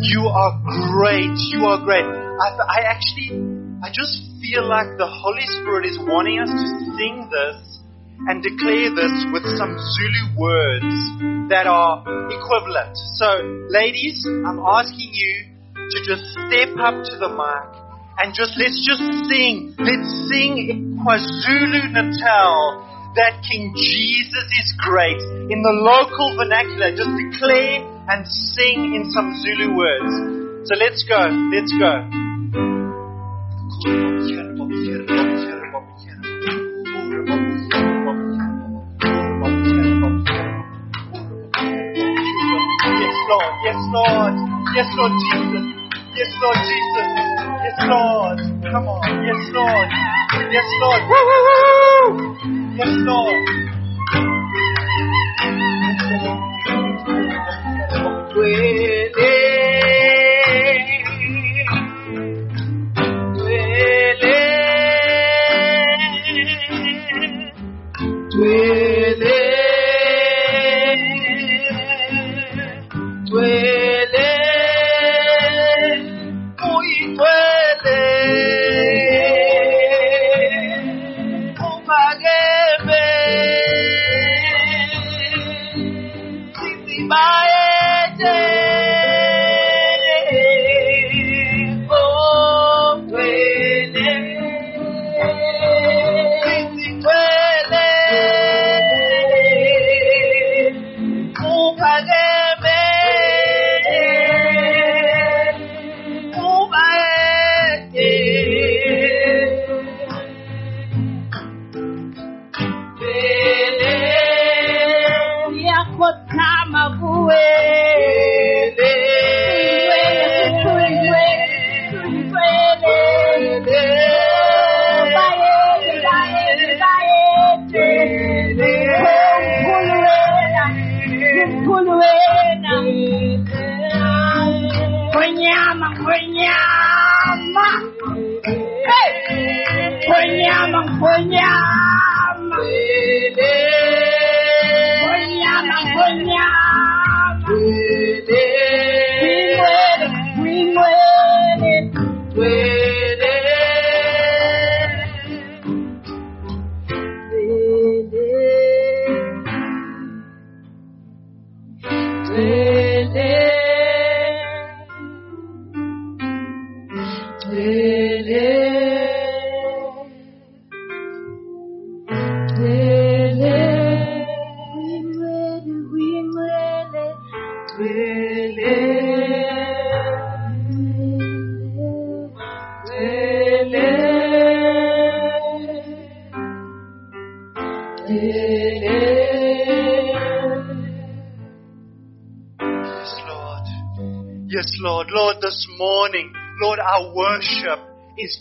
You are great. You are great. I, I actually, I just feel like the Holy Spirit is wanting us to sing this and declare this with some Zulu words that are equivalent. So, ladies, I'm asking you to just step up to the mic and just let's just sing. Let's sing KwaZulu Natal that King Jesus is great. In the local vernacular, just declare and sing in some Zulu words. So let's go, let's go. Yes, Lord, yes, Lord, yes, Lord Jesus, yes, Lord Jesus, yes, Lord, come on, yes, Lord, yes, Lord, woo, yes.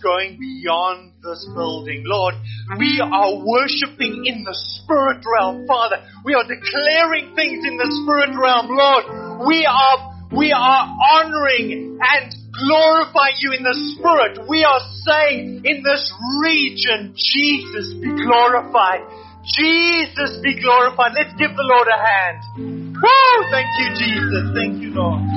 Going beyond this building. Lord, we are worshiping in the spirit realm, Father. We are declaring things in the spirit realm, Lord. We are we are honoring and glorifying you in the spirit. We are saying in this region, Jesus be glorified. Jesus be glorified. Let's give the Lord a hand. Woo! Thank you, Jesus. Thank you, Lord.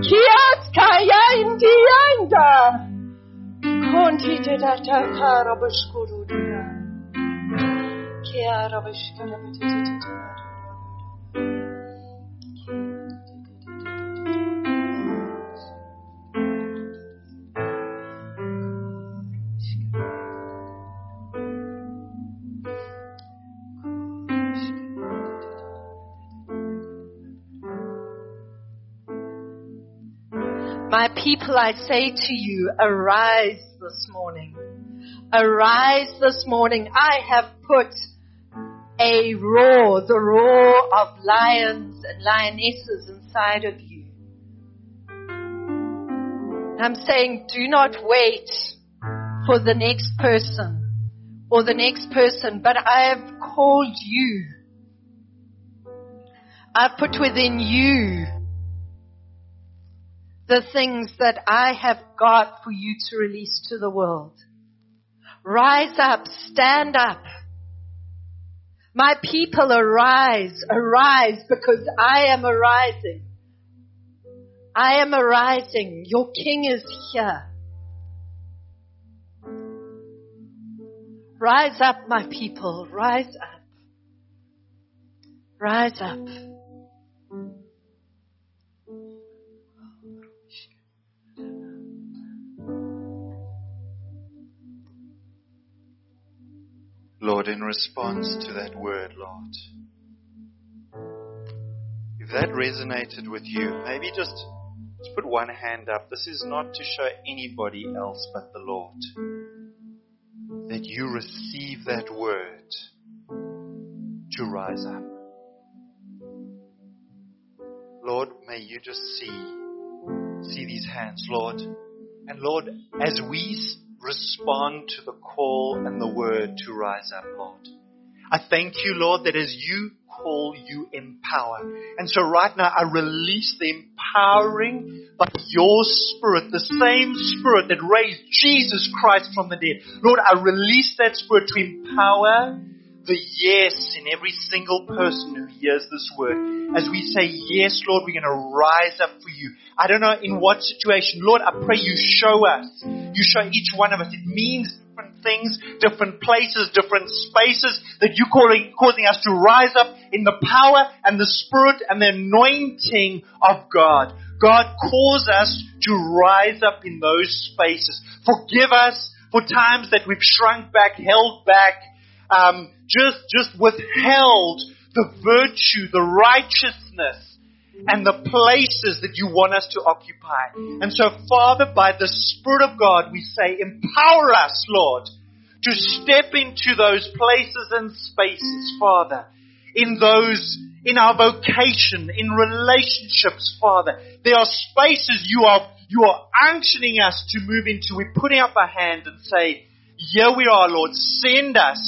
چی از که این دیان در کنتی دلتر تر که عربش گرو دیدم که عربش My people, I say to you, arise this morning. arise this morning. I have put a roar, the roar of lions and lionesses inside of you. I'm saying do not wait for the next person or the next person, but I have called you. I've put within you the things that I have got for you to release to the world. Rise up, stand up. My people arise, arise because I am arising. I am arising. Your king is here. Rise up, my people. Rise up. Rise up. Lord, in response to that word, Lord, if that resonated with you, maybe just, just put one hand up. This is not to show anybody else but the Lord. That you receive that word to rise up. Lord, may you just see, see these hands, Lord. And Lord, as we respond to the call and the word to rise up, Lord. I thank you, Lord, that as you call, you empower. And so right now I release the empowering by your spirit, the same spirit that raised Jesus Christ from the dead. Lord, I release that spirit to empower the yes in every single person who hears this word. As we say, yes, Lord, we're going to rise up for you. I don't know in what situation. Lord, I pray you show us. You show each one of us. It means different things, different places, different spaces that you're calling, causing us to rise up in the power and the spirit and the anointing of God. God calls us to rise up in those spaces. Forgive us for times that we've shrunk back, held back, um, just just withheld the virtue, the righteousness, and the places that you want us to occupy. And so, Father, by the Spirit of God, we say, empower us, Lord, to step into those places and spaces, Father, in those, in our vocation, in relationships, Father. There are spaces you are, you are unctioning us to move into. We're putting up our hand and say, here we are, Lord. Send us.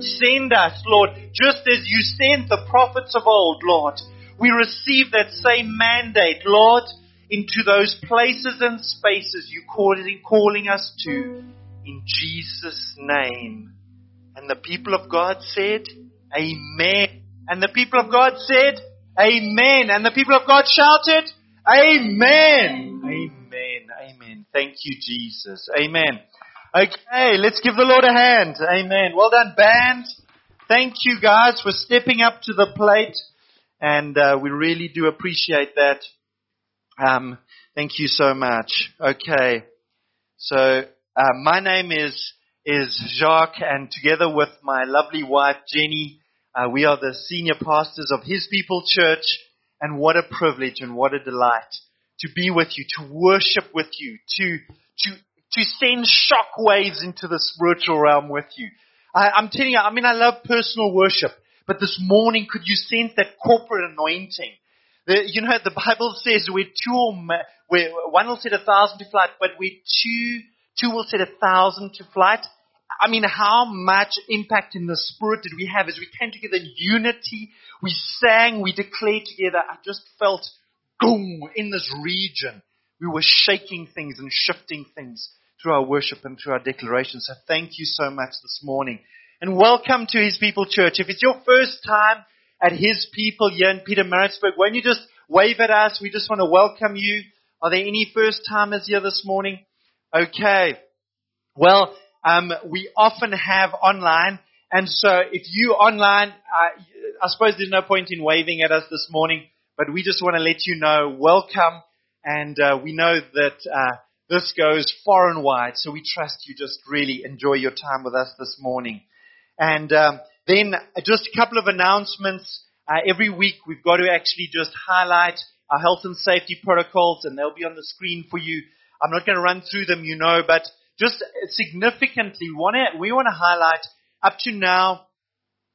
Send us, Lord. Just as you sent the prophets of old, Lord. We receive that same mandate, Lord, into those places and spaces you calling, calling us to. In Jesus' name. And the people of God said, Amen. And the people of God said, Amen. And the people of God shouted, Amen. Amen. Amen. Thank you, Jesus. Amen. Okay, let's give the Lord a hand. Amen. Well done, band. Thank you guys for stepping up to the plate. And uh, we really do appreciate that. Um, thank you so much. Okay. So, uh, my name is, is Jacques and together with my lovely wife Jenny, uh, we are the senior pastors of His People Church and what a privilege and what a delight to be with you, to worship with you, to, to to send shock waves into the spiritual realm with you. I, I'm telling you, I mean, I love personal worship, but this morning, could you sense that corporate anointing? The, you know, the Bible says we're two or where one will set a thousand to flight, but we're two, two will set a thousand to flight. I mean, how much impact in the spirit did we have as we came together in unity? We sang, we declared together. I just felt boom in this region. We were shaking things and shifting things through our worship and through our declaration. So thank you so much this morning. And welcome to His People Church. If it's your first time at His People here in Pietermaritzburg, won't you just wave at us? We just want to welcome you. Are there any first timers here this morning? Okay. Well, um, we often have online, and so if you online, uh, I suppose there's no point in waving at us this morning, but we just want to let you know, welcome, and uh, we know that uh, this goes far and wide, so we trust you just really enjoy your time with us this morning. And um, then just a couple of announcements. Uh, every week we've got to actually just highlight our health and safety protocols, and they'll be on the screen for you. I'm not going to run through them, you know, but just significantly, to, we want to highlight up to now,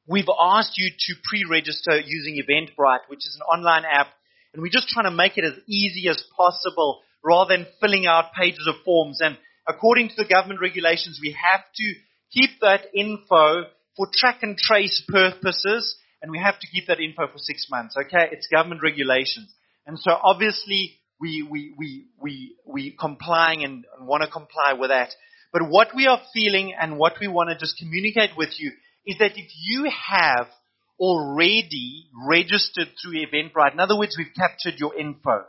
we've asked you to pre-register using Eventbrite, which is an online app, and we're just trying to make it as easy as possible rather than filling out pages of forms. And according to the government regulations, we have to keep that info for track and trace purposes, and we have to keep that info for six months. Okay, it's government regulations, and so obviously we we we we we complying and want to comply with that. But what we are feeling and what we want to just communicate with you is that if you have already registered through Eventbrite, in other words, we've captured your info,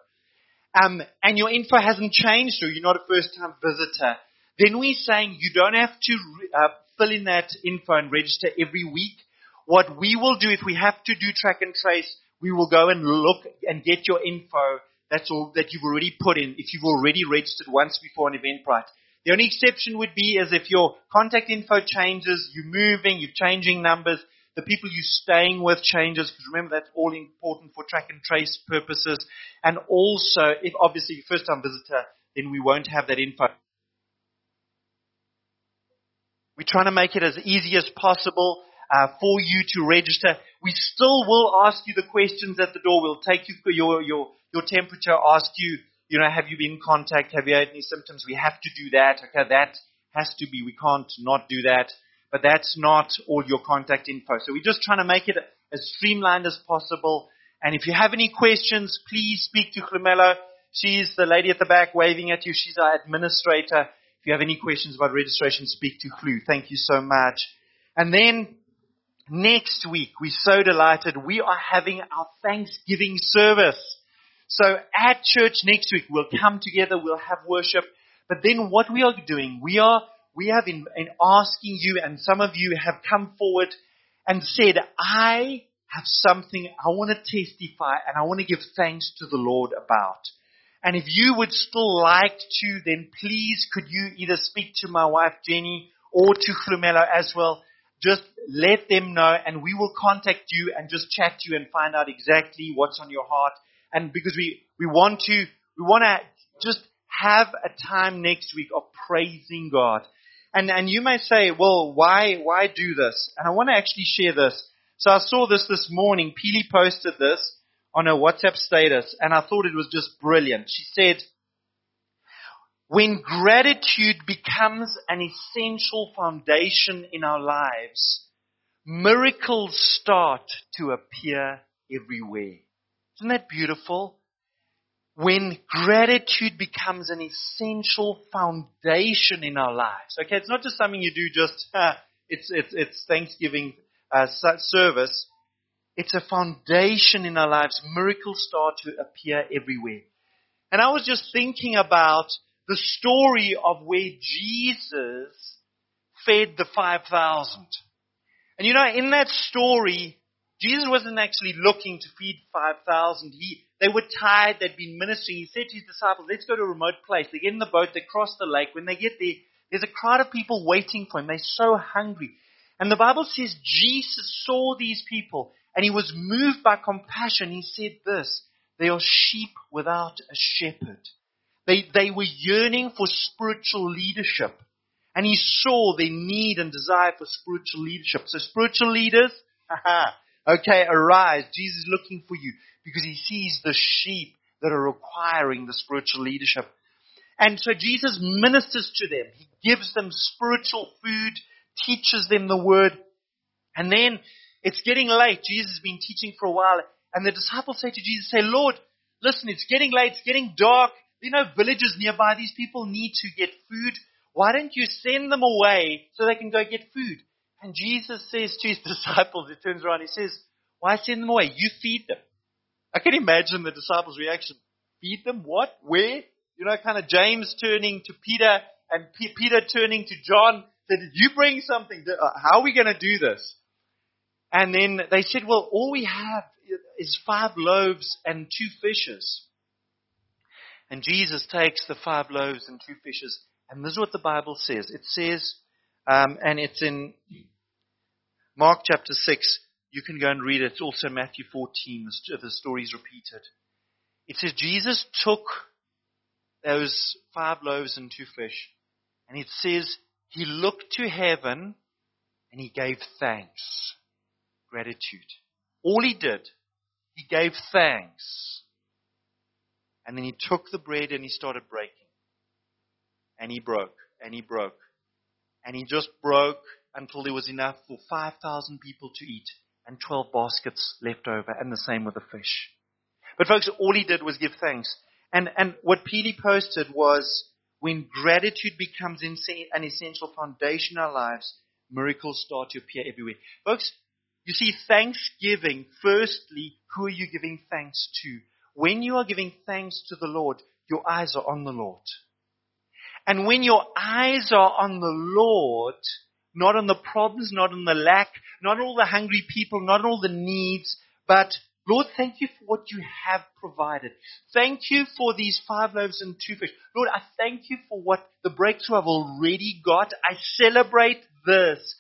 um, and your info hasn't changed or you're not a first time visitor, then we're saying you don't have to uh, fill in that info and register every week. What we will do if we have to do track and trace, we will go and look and get your info. That's all that you've already put in if you've already registered once before on Eventbrite. The only exception would be as if your contact info changes, you're moving, you're changing numbers, the people you're staying with changes, because remember that's all important for track and trace purposes. And also, if obviously you're first time visitor, then we won't have that info. We're trying to make it as easy as possible uh, for you to register. We still will ask you the questions at the door. We'll take you your your your temperature, ask you, you know, have you been in contact? Have you had any symptoms? We have to do that. Okay, that has to be. We can't not do that. But that's not all your contact info. So we're just trying to make it as streamlined as possible. And if you have any questions, please speak to Clemelo. She's the lady at the back waving at you. She's our administrator. If you have any questions about registration, speak to Flu. Thank you so much. And then next week, we're so delighted. We are having our Thanksgiving service. So at church next week, we'll come together, we'll have worship. But then what we are doing, we are, we have in, in asking you, and some of you have come forward and said, I have something I want to testify and I want to give thanks to the Lord about. And if you would still like to, then please could you either speak to my wife Jenny or to Flumelo as well. Just let them know and we will contact you and just chat to you and find out exactly what's on your heart and because we, we want to, we want to just have a time next week of praising God. And, and you may say, well, why, why do this? And I want to actually share this. So I saw this this morning. Peely posted this on her WhatsApp status and I thought it was just brilliant. She said, when gratitude becomes an essential foundation in our lives, miracles start to appear everywhere. Isn't that beautiful? When gratitude becomes an essential foundation in our lives. Okay, it's not just something you do just, uh, it's, it's, it's Thanksgiving uh, service. It's a foundation in our lives. Miracles start to appear everywhere. And I was just thinking about the story of where Jesus fed the 5,000. And you know, in that story, Jesus wasn't actually looking to feed 5,000. He, they were tired. They'd been ministering. He said to his disciples, let's go to a remote place. They get in the boat. They cross the lake. When they get there, there's a crowd of people waiting for him. They're so hungry. And the Bible says Jesus saw these people and he was moved by compassion. He said this, they are sheep without a shepherd. They, they were yearning for spiritual leadership. And he saw their need and desire for spiritual leadership. So spiritual leaders, haha, Okay, arise. Jesus is looking for you because he sees the sheep that are requiring the spiritual leadership. And so Jesus ministers to them. He gives them spiritual food, teaches them the word. And then it's getting late. Jesus has been teaching for a while. And the disciples say to Jesus, say, Lord, listen, it's getting late. It's getting dark. You know, villages nearby. These people need to get food. Why don't you send them away so they can go get food? And Jesus says to his disciples, he turns around, he says, Why send them away? You feed them. I can imagine the disciples' reaction. Feed them? What? Where? You know, kind of James turning to Peter and P- Peter turning to John. Said, You bring something. Uh, how are we going to do this? And then they said, Well, all we have is five loaves and two fishes. And Jesus takes the five loaves and two fishes. And this is what the Bible says. It says, um, and it's in Mark chapter 6. You can go and read it. It's also Matthew 14. The story is repeated. It says Jesus took those five loaves and two fish. And it says, he looked to heaven and he gave thanks. Gratitude. All he did, he gave thanks. And then he took the bread and he started breaking. And he broke, and he broke. And he just broke until there was enough for 5,000 people to eat and 12 baskets left over, and the same with the fish. But folks, all he did was give thanks. And, and what Peely posted was when gratitude becomes an essential foundation in our lives, miracles start to appear everywhere. Folks, you see, thanksgiving, firstly, who are you giving thanks to? When you are giving thanks to the Lord, your eyes are on the Lord. And when your eyes are on the Lord, not on the problems, not on the lack, not all the hungry people, not all the needs, but Lord, thank you for what you have provided. Thank you for these five loaves and two fish. Lord, I thank you for what the breakthrough I've already got. I celebrate this.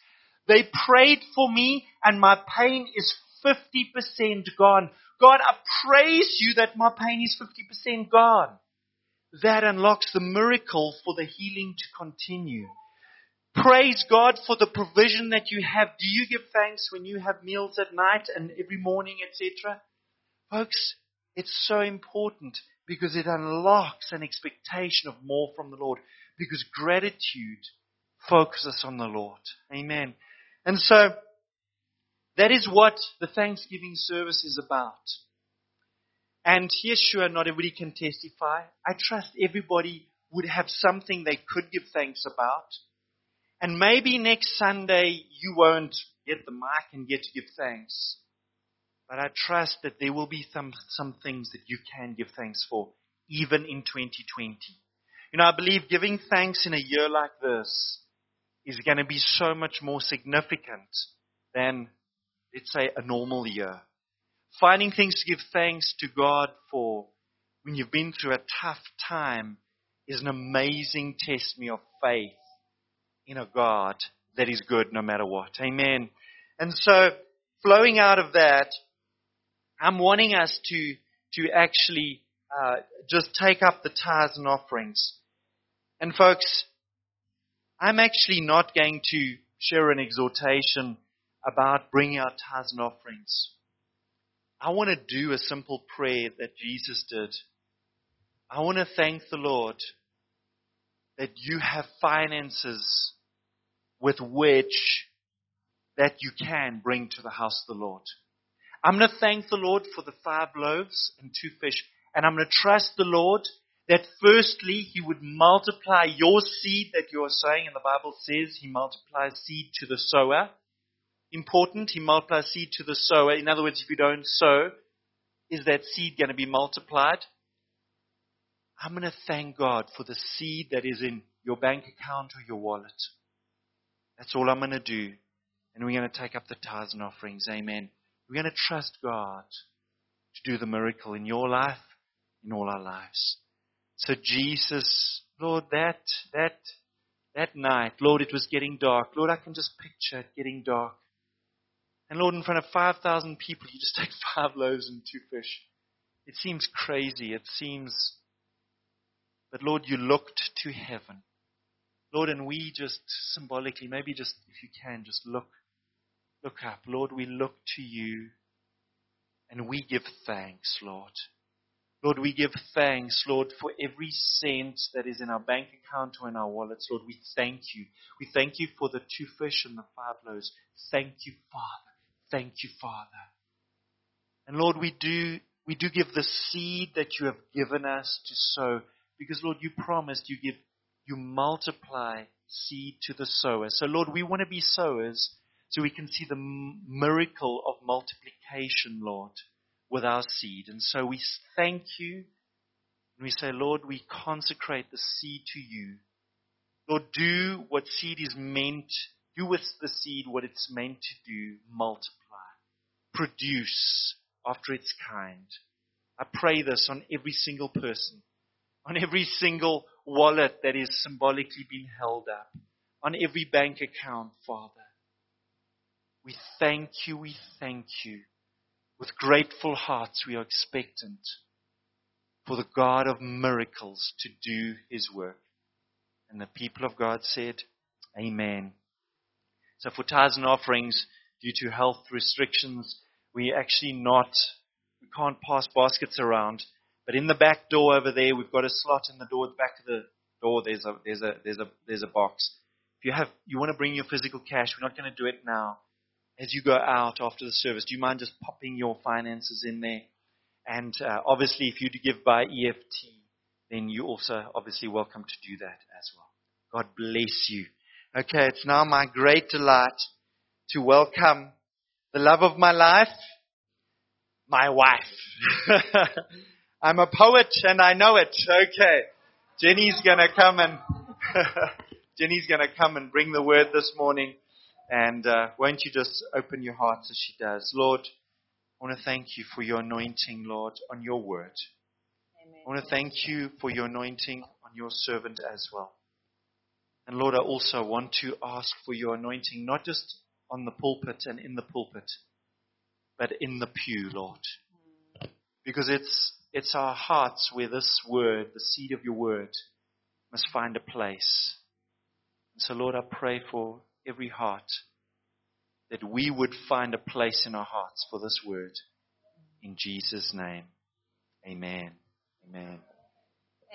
They prayed for me and my pain is 50% gone. God, I praise you that my pain is 50% gone. That unlocks the miracle for the healing to continue. Praise God for the provision that you have. Do you give thanks when you have meals at night and every morning, etc.? Folks, it's so important because it unlocks an expectation of more from the Lord because gratitude focuses on the Lord. Amen. And so, that is what the Thanksgiving service is about. And yes, sure, not everybody can testify. I trust everybody would have something they could give thanks about. And maybe next Sunday you won't get the mic and get to give thanks. But I trust that there will be some, some things that you can give thanks for, even in 2020. You know, I believe giving thanks in a year like this is going to be so much more significant than, let's say, a normal year. Finding things to give thanks to God for when you've been through a tough time is an amazing testimony of faith in a God that is good no matter what. Amen. And so, flowing out of that, I'm wanting us to, to actually uh, just take up the tithes and offerings. And folks, I'm actually not going to share an exhortation about bringing our tithes and offerings. I want to do a simple prayer that Jesus did. I want to thank the Lord that you have finances with which that you can bring to the house of the Lord. I'm going to thank the Lord for the five loaves and two fish. And I'm going to trust the Lord that firstly, He would multiply your seed that you are sowing. And the Bible says He multiplies seed to the sower. Important, He multiplies seed to the sower. In other words, if you don't sow, is that seed going to be multiplied? I'm going to thank God for the seed that is in your bank account or your wallet. That's all I'm going to do. And we're going to take up the tithes and offerings. Amen. We're going to trust God to do the miracle in your life, in all our lives. So Jesus, Lord, that, that, that night, Lord, it was getting dark. Lord, I can just picture it getting dark. And Lord, in front of 5,000 people, you just take five loaves and two fish. It seems crazy. It seems, but Lord, you looked to heaven. Lord, and we just symbolically, maybe just if you can, just look, look up. Lord, we look to you and we give thanks, Lord. Lord, we give thanks, Lord, for every cent that is in our bank account or in our wallets. Lord, we thank you. We thank you for the two fish and the five loaves. Thank you, Father. Thank you, Father. And Lord, we do, we do give the seed that you have given us to sow because, Lord, you promised you give you multiply seed to the sower. So, Lord, we want to be sowers so we can see the miracle of multiplication, Lord, with our seed. And so we thank you and we say, Lord, we consecrate the seed to you. Lord, do what seed is meant, do with the seed what it's meant to do, multiply, produce after its kind. I pray this on every single person, on every single wallet that is symbolically being held up, on every bank account, Father. We thank you, we thank you. With grateful hearts, we are expectant for the God of miracles to do his work. And the people of God said, Amen. So for tithes and offerings, due to health restrictions, we actually not, we can't pass baskets around. But in the back door over there, we've got a slot in the door, at the back of the door, there's a, there's a, there's a, there's a box. If you have, you want to bring your physical cash, we're not going to do it now. As you go out after the service, do you mind just popping your finances in there? And uh, obviously, if you give by EFT, then you also obviously welcome to do that as well. God bless you. Okay, it's now my great delight to welcome the love of my life, my wife. I'm a poet and I know it. Okay. Jenny's gonna come and, Jenny's gonna come and bring the word this morning. And, uh, won't you just open your hearts as she does? Lord, I want to thank you for your anointing, Lord, on your word. Amen. I want to thank you for your anointing on your servant as well. And Lord, I also want to ask for your anointing, not just on the pulpit and in the pulpit, but in the pew, Lord. Because it's, it's our hearts where this word, the seed of your word, must find a place. And So Lord, I pray for every heart that we would find a place in our hearts for this word. In Jesus' name. Amen. Amen.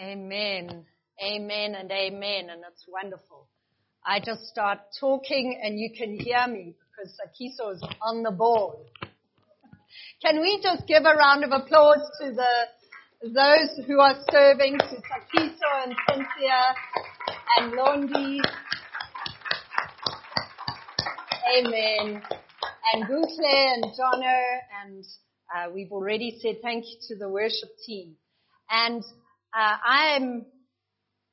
Amen. Amen and amen. And it's wonderful. I just start talking and you can hear me because Sakiso is on the ball. Can we just give a round of applause to the those who are serving, to Sakiso and Cynthia and Londi Amen. And Gutle and Jono, and uh, we've already said thank you to the worship team. And uh, I'm,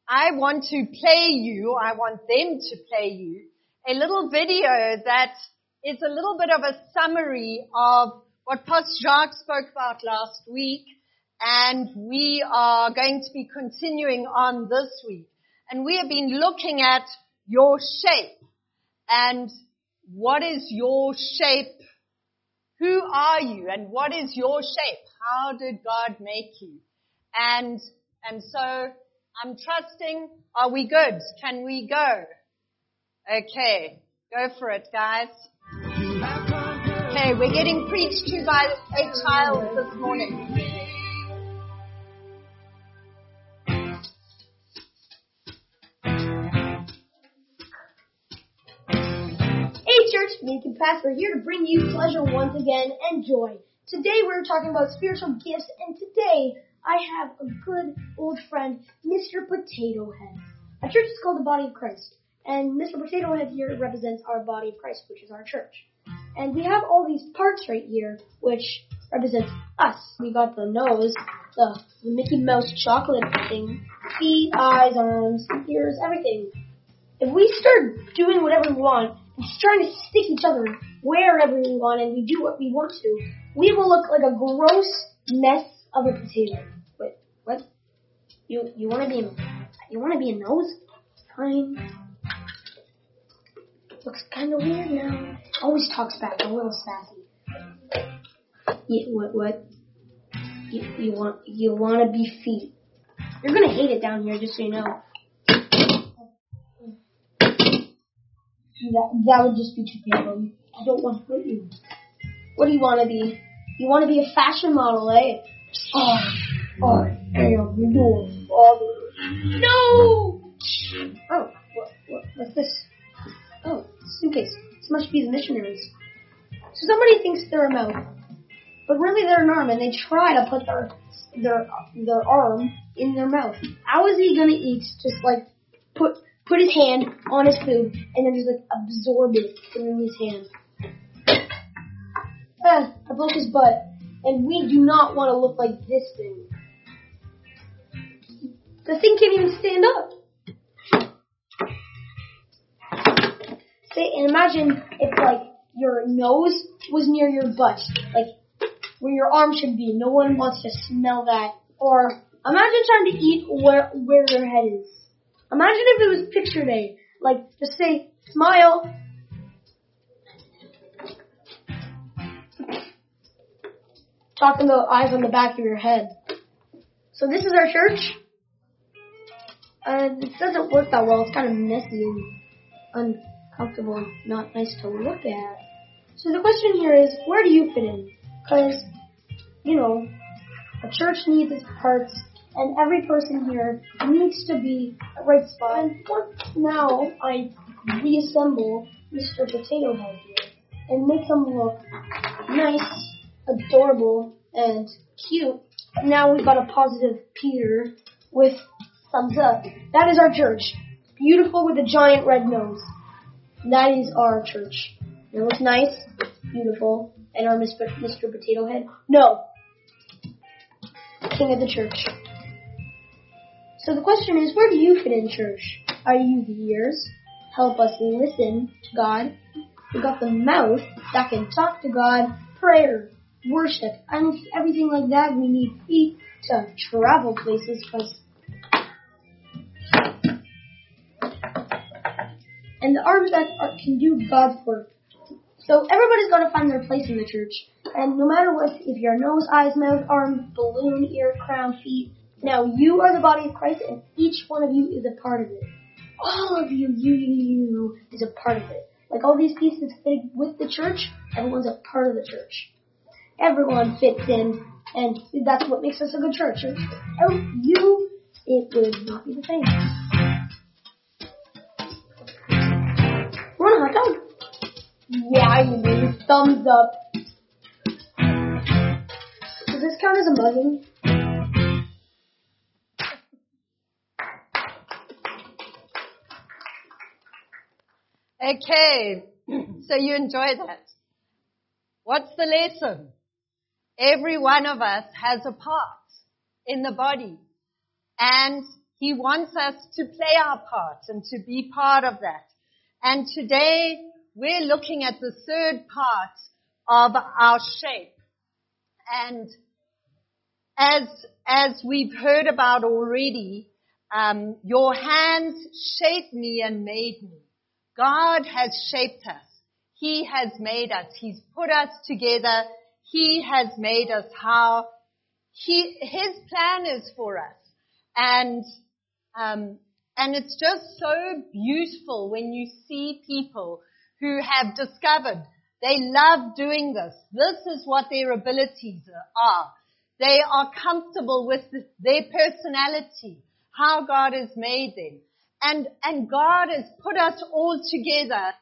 I want to play you, I want them to play you, a little video that is a little bit of a summary of what Pastor Jacques spoke about last week, and we are going to be continuing on this week. And we have been looking at your shape. And what is your shape? Who are you and what is your shape? How did God make you? And, and so I'm trusting, are we good? Can we go? Okay, go for it guys. Okay, we're getting preached to by a child this morning. Hey church, Pass. We're here to bring you pleasure once again and joy. Today we're talking about spiritual gifts, and today I have a good old friend, Mr. Potato Head. Our church is called the Body of Christ, and Mr. Potato Head here represents our Body of Christ, which is our church. And we have all these parts right here, which represents us. We got the nose, the, the Mickey Mouse chocolate thing, feet, eyes, arms, ears, everything. If we start doing whatever we want, just trying to stick each other wherever we want and we do what we want to, we will look like a gross mess of a potato. You you want to be you want to be a nose? Fine. Looks kind of weird now. Always talks back, a little sassy. Yeah, what what? You you want you want to be feet? You're gonna hate it down here, just so you know. That, that would just be too painful. I don't want to hurt you. What do you want to be? You want to be a fashion model, eh? Oh, I am your father. No! Oh, what, what, what's this? Oh, suitcase. This must be the missionaries. So somebody thinks they're a mouth, but really they're an arm, and they try to put their their their arm in their mouth. How is he gonna eat? Just like put put his hand on his food, and then just like absorb it through his hand. Ah, I broke his butt, and we do not want to look like this thing. The thing can't even stand up. Say, and imagine if like your nose was near your butt, like where your arm should be. No one wants to smell that. Or imagine trying to eat where where your head is. Imagine if it was picture day. Like, just say, smile. Talking about eyes on the back of your head. So this is our church. Uh, it doesn't work that well. It's kind of messy and uncomfortable and not nice to look at. So the question here is, where do you fit in? Because, you know, a church needs its parts, and every person here needs to be a right spot. And what now I reassemble Mr. Potato Head here and make him look nice, adorable, and cute. Now we've got a positive Peter with thumbs up. That is our church. Beautiful with a giant red nose. That is our church. It looks nice, beautiful, and our Mr. Potato Head. No. King of the church. So the question is, where do you fit in church? Are you the ears? Help us listen to God. We got the mouth that can talk to God, prayer, worship, and everything like that. We need feet to travel places because and the arms that are, can do God's work. So everybody's got to find their place in the church. And no matter what, if you're nose, eyes, mouth, arm, balloon, ear, crown, feet, now you are the body of Christ and each one of you is a part of it. All of you, you, you, you, is a part of it. Like all these pieces fit with the church, everyone's a part of the church. Everyone fits in, and that's what makes us a good church. Without you, it would not be the same. Hot dog? Yeah, you do. Thumbs up. Does this count as a mugging? Okay, so you enjoy that. What's the lesson? Every one of us has a part in the body and he wants us to play our part and to be part of that. And today we're looking at the third part of our shape. And as, as we've heard about already, um, your hands shaped me and made me. God has shaped us. He has made us. He's put us together. He has made us how he, His plan is for us. And, um, and it's just so beautiful when you see people who have discovered they love doing this. This is what their abilities are. They are comfortable with their personality, how God has made them. And, and God has put us all together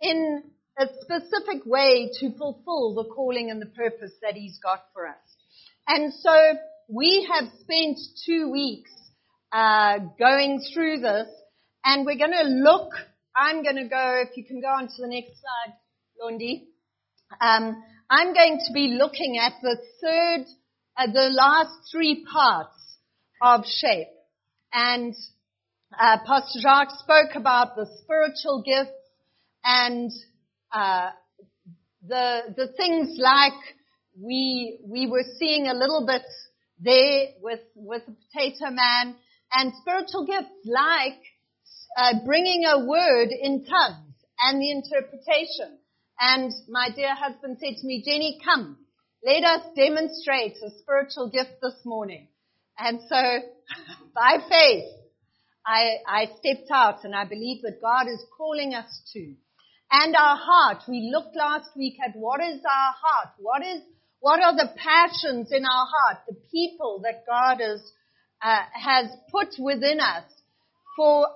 in a specific way to fulfill the calling and the purpose that He's got for us. And so we have spent two weeks uh, going through this, and we're going to look. I'm going to go. If you can go on to the next slide, Londi. Um, I'm going to be looking at the third, uh, the last three parts of shape, and uh, Pastor Jacques spoke about the spiritual gifts and uh, the the things like we we were seeing a little bit there with with the potato man and spiritual gifts like uh, bringing a word in tongues and the interpretation. And my dear husband said to me, Jenny, come, let us demonstrate a spiritual gift this morning. And so, by faith, I, I stepped out and I believe that God is calling us to. And our heart, we looked last week at what is our heart? What is, what are the passions in our heart? The people that God has, uh, has put within us for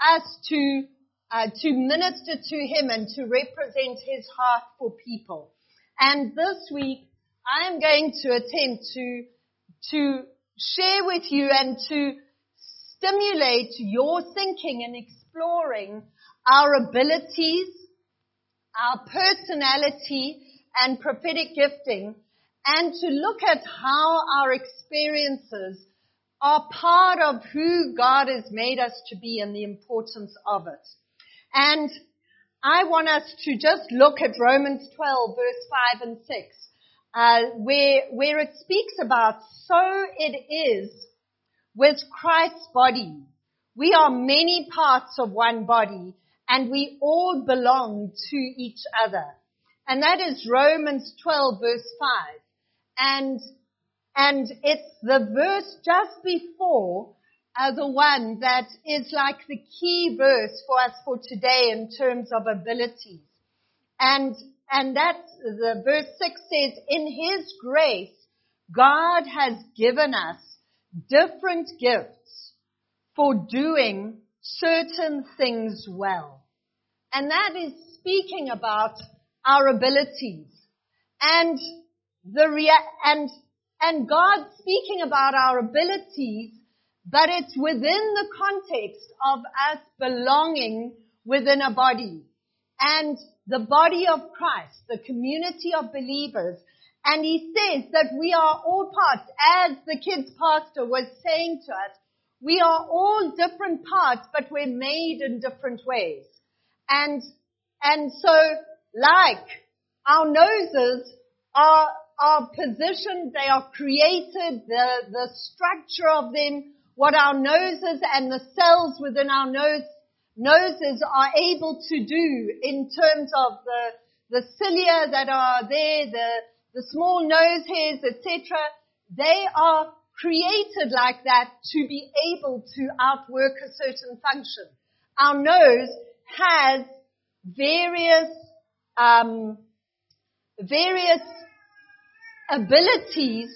us to, uh, to minister to Him and to represent His heart for people. And this week, I am going to attempt to, to share with you and to stimulate your thinking and exploring our abilities, our personality and prophetic gifting and to look at how our experiences are part of who God has made us to be and the importance of it. And I want us to just look at Romans 12 verse 5 and 6, uh, where, where it speaks about so it is with Christ's body. We are many parts of one body and we all belong to each other. And that is Romans 12 verse 5. And, and it's the verse just before uh, the one that is like the key verse for us for today in terms of abilities. And, and that, the verse 6 says, in His grace, God has given us different gifts for doing certain things well. And that is speaking about our abilities. And the rea- and, and God speaking about our abilities, but it's within the context of us belonging within a body. And the body of Christ, the community of believers. And he says that we are all parts, as the kids pastor was saying to us, we are all different parts, but we're made in different ways. And, and so, like, our noses are, are positioned, they are created, the, the structure of them, what our noses and the cells within our nose noses are able to do in terms of the, the cilia that are there, the, the small nose hairs, etc. They are created like that to be able to outwork a certain function. Our nose has various, um, various abilities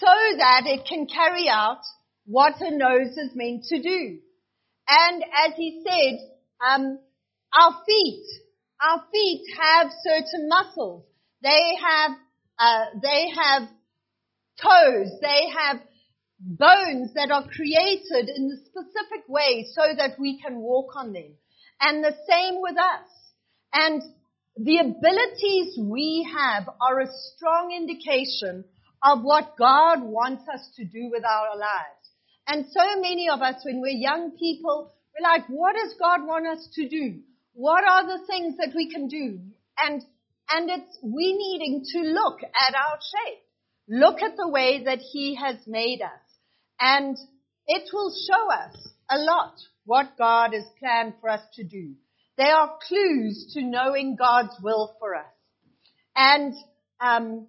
so that it can carry out what a nose is meant to do. And as he said, um, our feet, our feet have certain muscles. They have, uh, they have toes. They have bones that are created in a specific way so that we can walk on them. And the same with us. And the abilities we have are a strong indication of what God wants us to do with our lives. And so many of us, when we're young people, we're like, what does God want us to do? What are the things that we can do? And, and it's, we needing to look at our shape. Look at the way that He has made us. And it will show us a lot what God has planned for us to do. They are clues to knowing God's will for us. And um,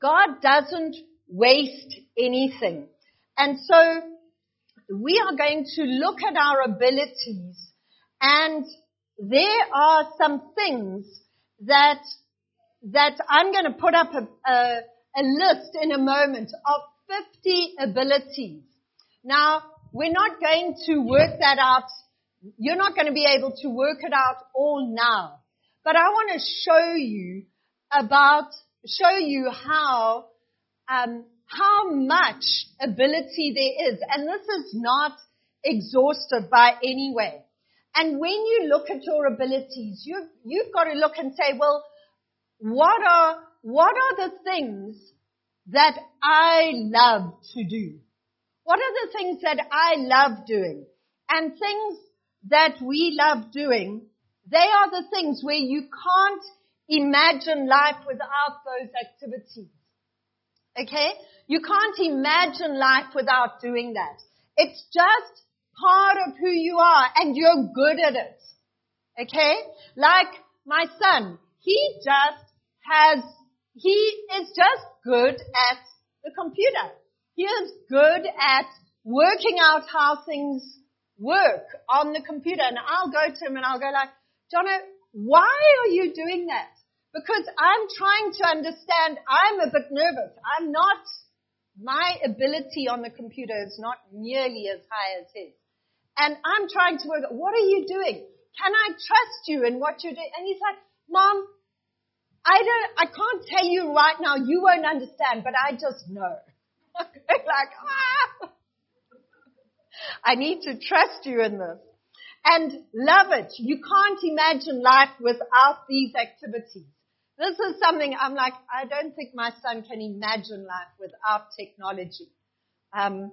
God doesn't waste anything. And so we are going to look at our abilities and there are some things that that I'm going to put up a, a, a list in a moment of 50 abilities. Now, we're not going to work that out. You're not going to be able to work it out all now. But I want to show you about, show you how um, how much ability there is. And this is not exhaustive by any way. And when you look at your abilities, you've, you've got to look and say, well, what are, what are the things that I love to do? What are the things that I love doing? And things that we love doing, they are the things where you can't imagine life without those activities. Okay? You can't imagine life without doing that. It's just part of who you are and you're good at it. Okay? Like my son, he just has, he is just good at the computer. He is good at working out how things work on the computer. And I'll go to him and I'll go like, Jono, why are you doing that? Because I'm trying to understand, I'm a bit nervous. I'm not my ability on the computer is not nearly as high as his. And I'm trying to work what are you doing? Can I trust you in what you're doing? And he's like, Mom, I don't, I can't tell you right now, you won't understand, but I just know. like, ah! I need to trust you in this. And love it. You can't imagine life without these activities. This is something I'm like, I don't think my son can imagine life without technology. Um,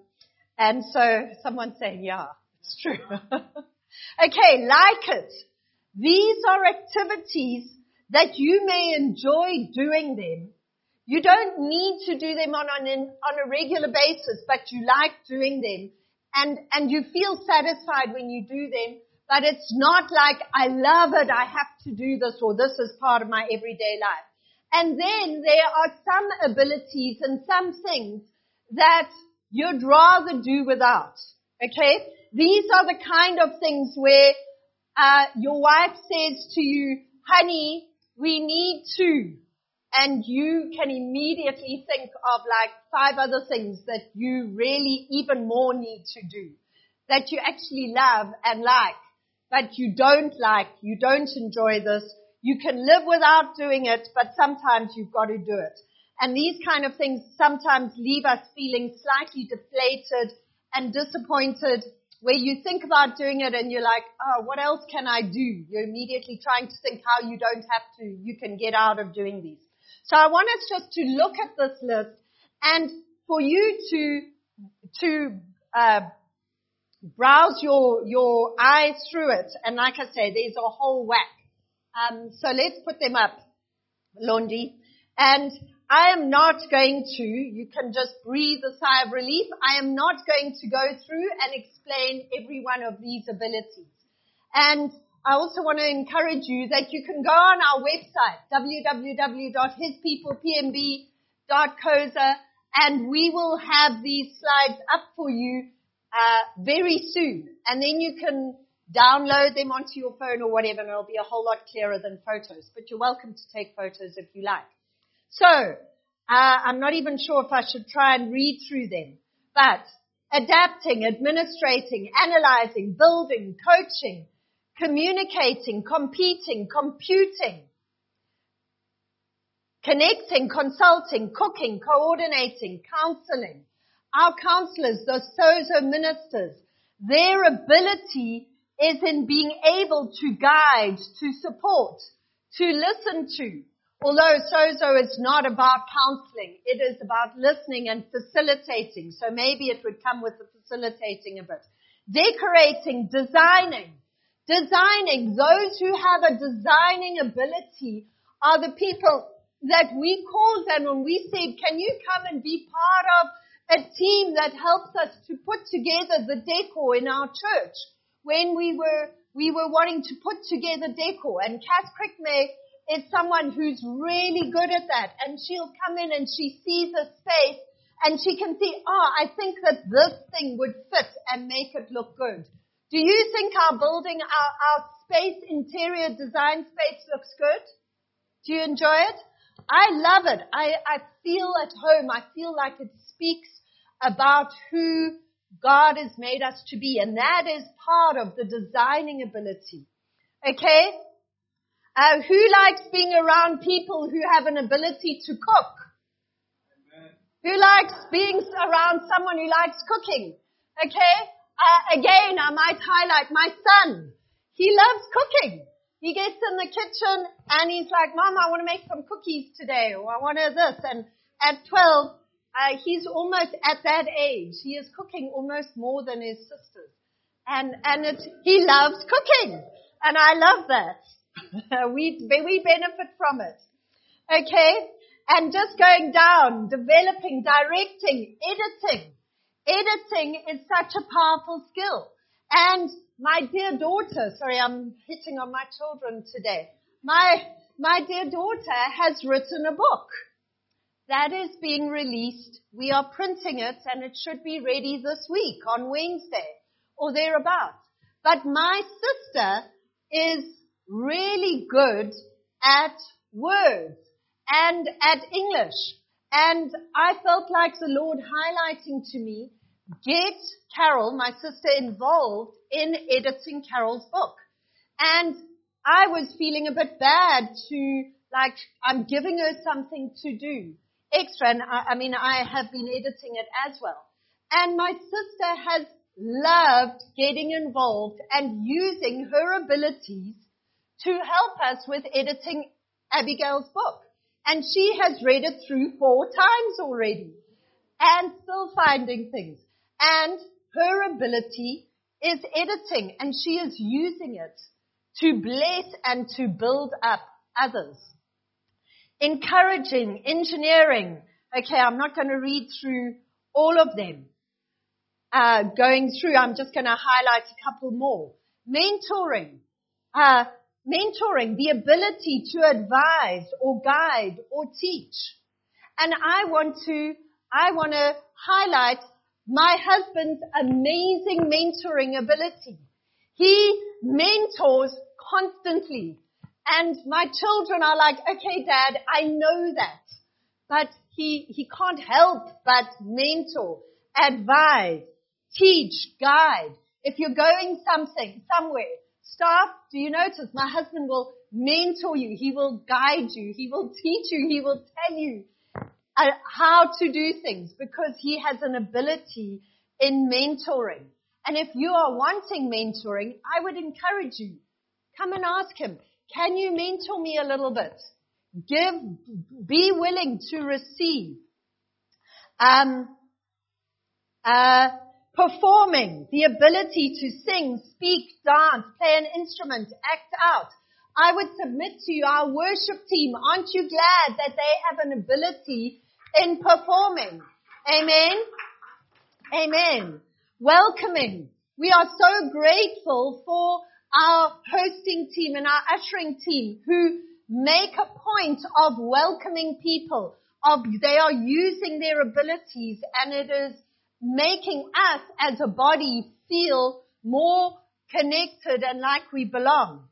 and so someone's saying, yeah, it's true. okay, like it. These are activities that you may enjoy doing them. You don't need to do them on, on, on a regular basis, but you like doing them. And, and you feel satisfied when you do them but it's not like I love it, I have to do this or this is part of my everyday life. And then there are some abilities and some things that you'd rather do without. Okay? These are the kind of things where uh, your wife says to you, honey, we need to. And you can immediately think of like five other things that you really even more need to do. That you actually love and like, but you don't like, you don't enjoy this. You can live without doing it, but sometimes you've got to do it. And these kind of things sometimes leave us feeling slightly deflated and disappointed where you think about doing it and you're like, oh, what else can I do? You're immediately trying to think how you don't have to, you can get out of doing these. So I want us just to look at this list and for you to, to, uh, browse your, your eyes through it. And like I say, there's a whole whack. Um, so let's put them up, Londi. And I am not going to, you can just breathe a sigh of relief. I am not going to go through and explain every one of these abilities. And I also want to encourage you that you can go on our website, www.hispeoplepmb.coza, and we will have these slides up for you uh, very soon. And then you can download them onto your phone or whatever, and it'll be a whole lot clearer than photos. But you're welcome to take photos if you like. So, uh, I'm not even sure if I should try and read through them, but adapting, administrating, analyzing, building, coaching, communicating, competing, computing, connecting, consulting, cooking, coordinating, counseling. Our counselors, the SOZO ministers, their ability is in being able to guide, to support, to listen to. Although SOZO is not about counseling, it is about listening and facilitating. So maybe it would come with the facilitating a bit. Decorating, designing, Designing, those who have a designing ability are the people that we called and when we said, can you come and be part of a team that helps us to put together the decor in our church? When we were, we were wanting to put together decor and Cass Crickmay is someone who's really good at that and she'll come in and she sees a space and she can see, oh, I think that this thing would fit and make it look good. Do you think our building, our, our space, interior design space looks good? Do you enjoy it? I love it. I, I feel at home. I feel like it speaks about who God has made us to be. And that is part of the designing ability. Okay? Uh, who likes being around people who have an ability to cook? Amen. Who likes being around someone who likes cooking? Okay? Uh, again, I might highlight my son. He loves cooking. He gets in the kitchen and he's like, Mom, I want to make some cookies today, or I want to this. And at 12, uh, he's almost at that age. He is cooking almost more than his sisters. And, and it, he loves cooking. And I love that. we, we benefit from it. Okay? And just going down, developing, directing, editing. Editing is such a powerful skill. And my dear daughter, sorry, I'm hitting on my children today. My, my dear daughter has written a book that is being released. We are printing it and it should be ready this week on Wednesday or thereabouts. But my sister is really good at words and at English. And I felt like the Lord highlighting to me, get Carol, my sister, involved in editing Carol's book. And I was feeling a bit bad to, like, I'm giving her something to do extra. And I, I mean, I have been editing it as well. And my sister has loved getting involved and using her abilities to help us with editing Abigail's book. And she has read it through four times already and still finding things. And her ability is editing and she is using it to bless and to build up others. Encouraging, engineering. Okay, I'm not going to read through all of them. Uh, going through, I'm just going to highlight a couple more. Mentoring. Uh, mentoring, the ability to advise or guide or teach. And I want to, I want to highlight my husband's amazing mentoring ability. He mentors constantly. And my children are like, okay, dad, I know that. But he, he can't help but mentor, advise, teach, guide. If you're going something, somewhere, staff, do you notice my husband will mentor you. He will guide you. He will teach you. He will tell you uh, how to do things because he has an ability in mentoring. And if you are wanting mentoring, I would encourage you. Come and ask him, can you mentor me a little bit? Give, be willing to receive. Um, uh, performing, the ability to sing, speak, dance, play an instrument, act out. I would submit to you, our worship team, aren't you glad that they have an ability in performing? Amen? Amen. Welcoming. We are so grateful for our hosting team and our ushering team who make a point of welcoming people, of they are using their abilities and it is making us as a body feel more connected and like we belong.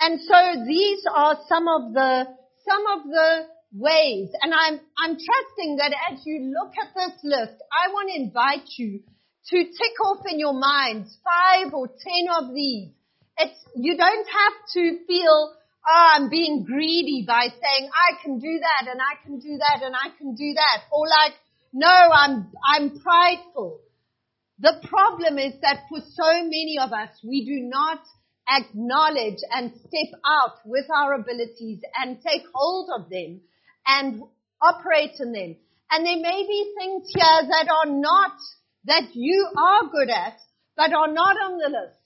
And so these are some of the, some of the ways. And I'm, I'm trusting that as you look at this list, I want to invite you to tick off in your minds five or ten of these. It's, you don't have to feel, oh, I'm being greedy by saying I can do that and I can do that and I can do that. Or like, no, I'm, I'm prideful. The problem is that for so many of us, we do not acknowledge and step out with our abilities and take hold of them and operate in them. And there may be things here that are not, that you are good at, but are not on the list.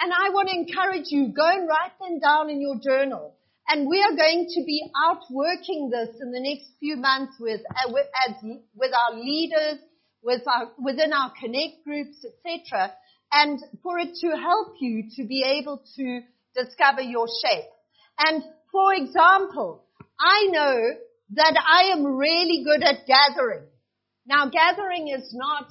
And I want to encourage you, go and write them down in your journal. And we are going to be out working this in the next few months with, uh, with, as, with our leaders, with our, within our connect groups, etc and for it to help you to be able to discover your shape. And for example, I know that I am really good at gathering. Now gathering is not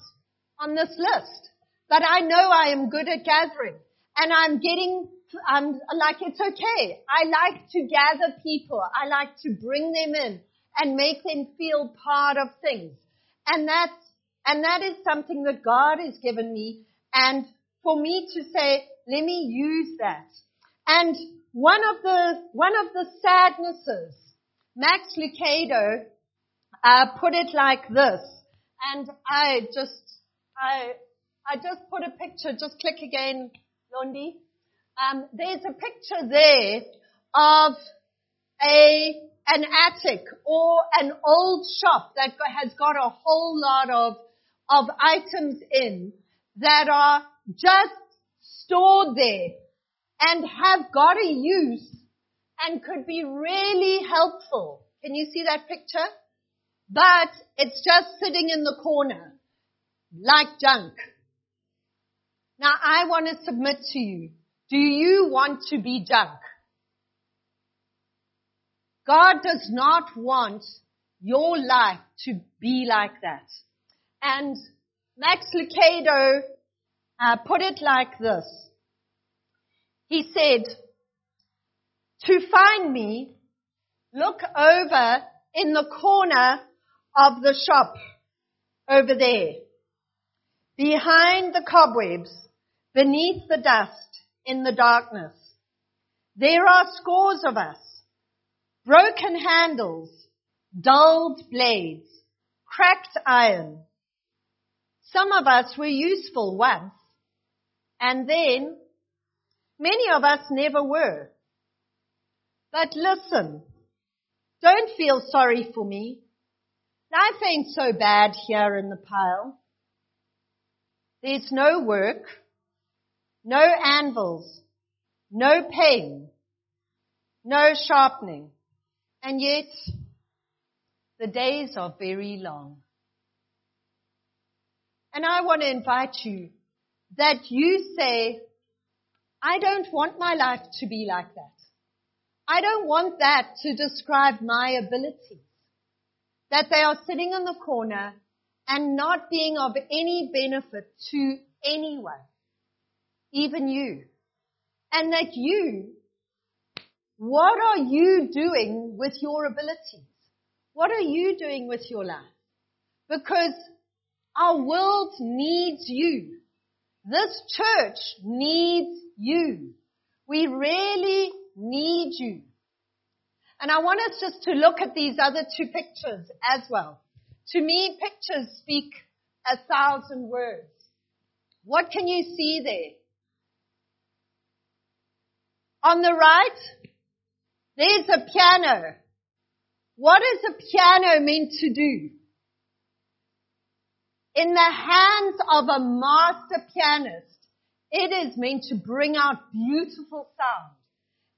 on this list, but I know I am good at gathering and I'm getting, I'm like, it's okay. I like to gather people. I like to bring them in and make them feel part of things. And that's, and that is something that God has given me and for me to say, let me use that. And one of the, one of the sadnesses, Max Lucado, uh, put it like this. And I just, I, I just put a picture, just click again, Londi. Um, there's a picture there of a, an attic or an old shop that has got a whole lot of, of items in that are just stored there and have got a use and could be really helpful. Can you see that picture? But it's just sitting in the corner like junk. Now I want to submit to you. Do you want to be junk? God does not want your life to be like that. And Max Lucado uh, put it like this. He said, to find me, look over in the corner of the shop over there. Behind the cobwebs, beneath the dust, in the darkness. There are scores of us. Broken handles, dulled blades, cracked iron. Some of us were useful once. And then, many of us never were. But listen, don't feel sorry for me. Life ain't so bad here in the pile. There's no work, no anvils, no pain, no sharpening, and yet the days are very long. And I want to invite you that you say, I don't want my life to be like that. I don't want that to describe my abilities. That they are sitting in the corner and not being of any benefit to anyone, even you. And that you, what are you doing with your abilities? What are you doing with your life? Because our world needs you. This church needs you. We really need you. And I want us just to look at these other two pictures as well. To me, pictures speak a thousand words. What can you see there? On the right, there's a piano. What is a piano meant to do? In the hands of a master pianist, it is meant to bring out beautiful sound.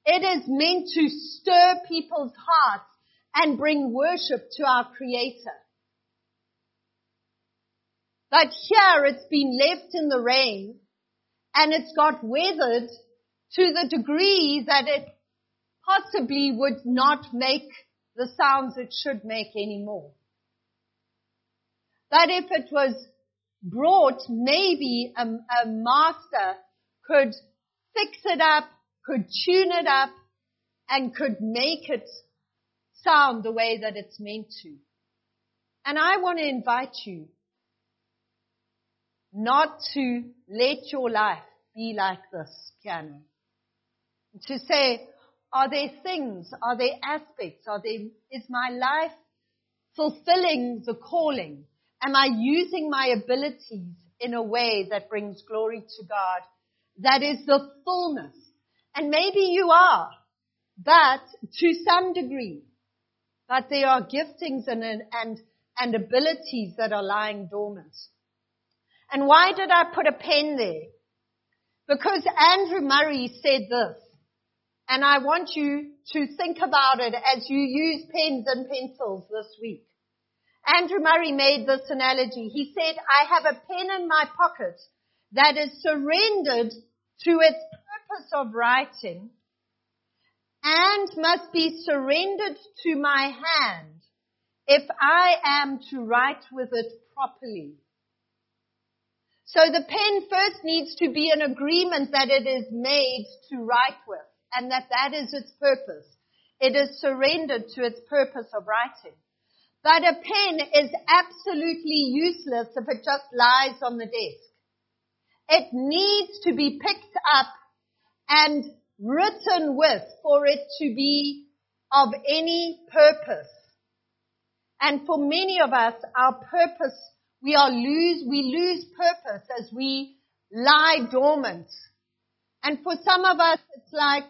It is meant to stir people's hearts and bring worship to our Creator. But here it's been left in the rain and it's got weathered to the degree that it possibly would not make the sounds it should make anymore. That if it was brought, maybe a, a master could fix it up, could tune it up, and could make it sound the way that it's meant to. And I want to invite you not to let your life be like this piano. To say, are there things, are there aspects, are there, is my life fulfilling the calling? Am I using my abilities in a way that brings glory to God? That is the fullness. And maybe you are, but to some degree. But there are giftings and, and, and abilities that are lying dormant. And why did I put a pen there? Because Andrew Murray said this, and I want you to think about it as you use pens and pencils this week. Andrew Murray made this analogy. He said, I have a pen in my pocket that is surrendered to its purpose of writing and must be surrendered to my hand if I am to write with it properly. So the pen first needs to be an agreement that it is made to write with and that that is its purpose. It is surrendered to its purpose of writing. But a pen is absolutely useless if it just lies on the desk. It needs to be picked up and written with for it to be of any purpose. And for many of us, our purpose we are lose, we lose purpose as we lie dormant. And for some of us, it's like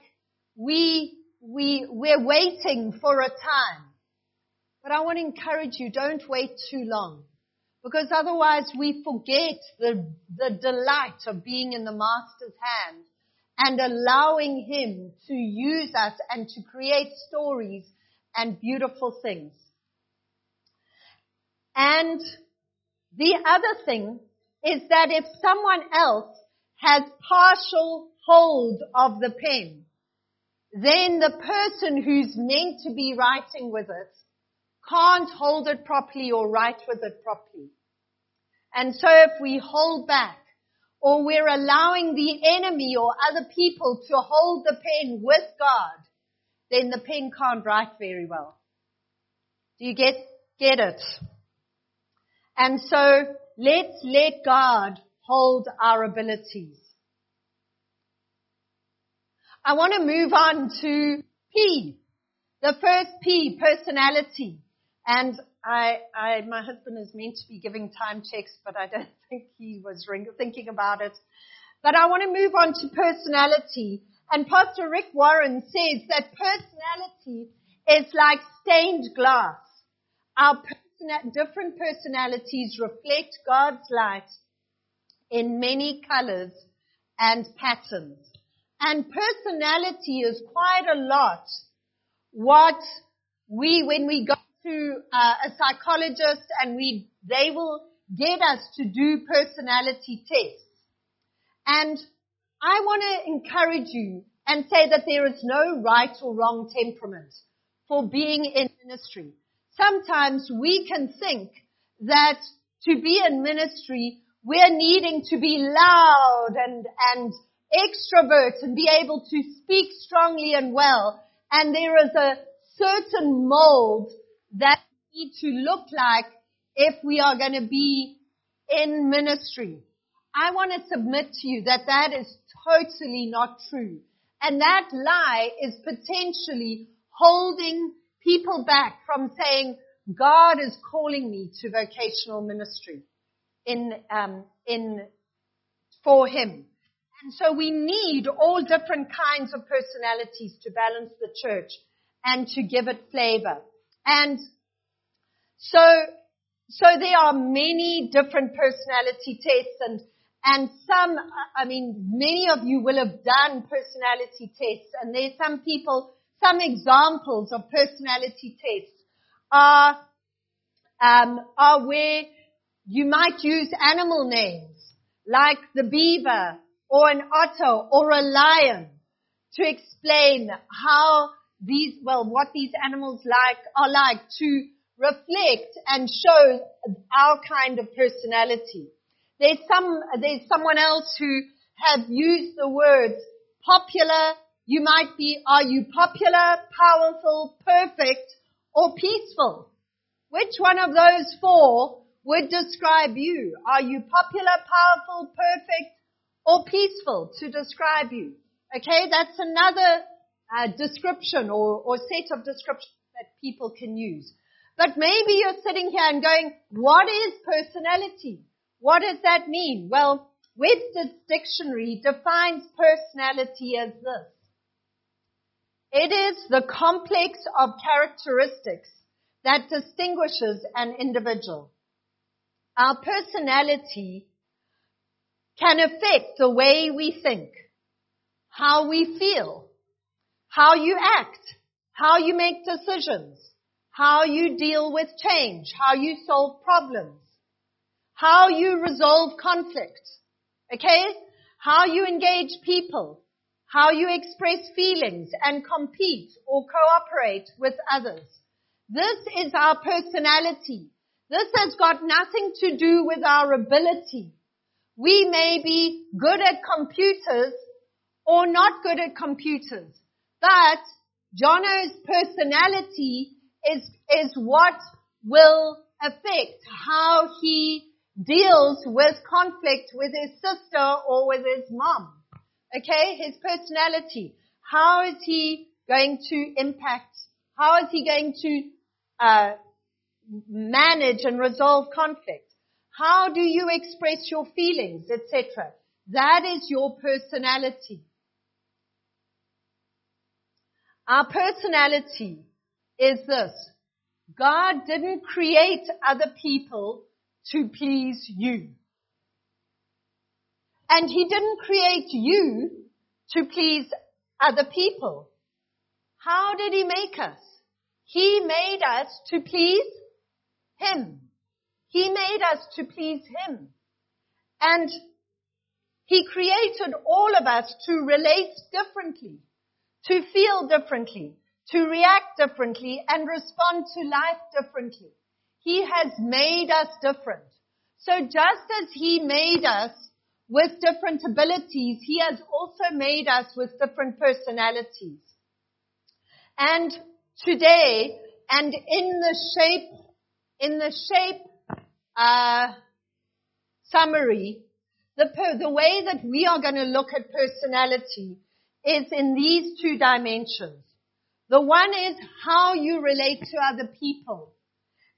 we, we, we're waiting for a time. But I want to encourage you, don't wait too long. Because otherwise we forget the, the delight of being in the Master's hand and allowing Him to use us and to create stories and beautiful things. And the other thing is that if someone else has partial hold of the pen, then the person who's meant to be writing with it can't hold it properly or write with it properly. And so if we hold back or we're allowing the enemy or other people to hold the pen with God, then the pen can't write very well. Do you get, get it? And so let's let God hold our abilities. I want to move on to P. The first P, personality. And I, I, my husband is meant to be giving time checks, but I don't think he was thinking about it. But I want to move on to personality. And Pastor Rick Warren says that personality is like stained glass. Our different personalities reflect God's light in many colors and patterns. And personality is quite a lot what we, when we go to uh, a psychologist and we, they will get us to do personality tests. And I want to encourage you and say that there is no right or wrong temperament for being in ministry sometimes we can think that to be in ministry, we're needing to be loud and, and extrovert and be able to speak strongly and well. And there is a certain mold that we need to look like if we are going to be in ministry. I want to submit to you that that is totally not true. And that lie is potentially holding people back from saying, God is calling me to vocational ministry in, um, in, for Him. And so we need all different kinds of personalities to balance the church and to give it flavor. And so, so there are many different personality tests and, and some, I mean, many of you will have done personality tests and there's some people, some examples of personality tests are, um, are where you might use animal names like the beaver or an otter or a lion to explain how these, well, what these animals like are like to reflect and show our kind of personality. There's some, there's someone else who have used the words popular. You might be, are you popular, powerful, perfect, or peaceful? Which one of those four would describe you? Are you popular, powerful, perfect, or peaceful to describe you? Okay, that's another uh, description or, or set of descriptions that people can use. But maybe you're sitting here and going, what is personality? What does that mean? Well, Webster's dictionary defines personality as this. It is the complex of characteristics that distinguishes an individual. Our personality can affect the way we think, how we feel, how you act, how you make decisions, how you deal with change, how you solve problems, how you resolve conflict, okay? How you engage people, how you express feelings and compete or cooperate with others. This is our personality. This has got nothing to do with our ability. We may be good at computers or not good at computers, but Jono's personality is, is what will affect how he deals with conflict with his sister or with his mom. Okay, his personality. How is he going to impact? How is he going to uh, manage and resolve conflict? How do you express your feelings, etc.? That is your personality. Our personality is this. God didn't create other people to please you. And He didn't create you to please other people. How did He make us? He made us to please Him. He made us to please Him. And He created all of us to relate differently, to feel differently, to react differently, and respond to life differently. He has made us different. So just as He made us with different abilities, He has also made us with different personalities. And today and in the shape, in the shape, uh, summary, the, per, the way that we are going to look at personality is in these two dimensions. The one is how you relate to other people.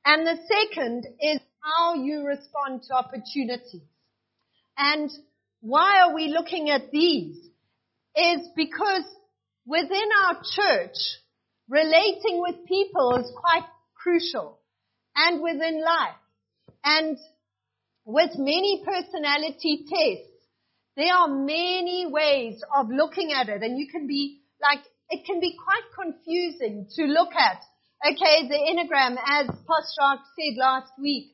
And the second is how you respond to opportunities. And why are we looking at these? Is because within our church, relating with people is quite crucial and within life. And with many personality tests, there are many ways of looking at it and you can be like, it can be quite confusing to look at. Okay, the Enneagram, as Pastor said last week,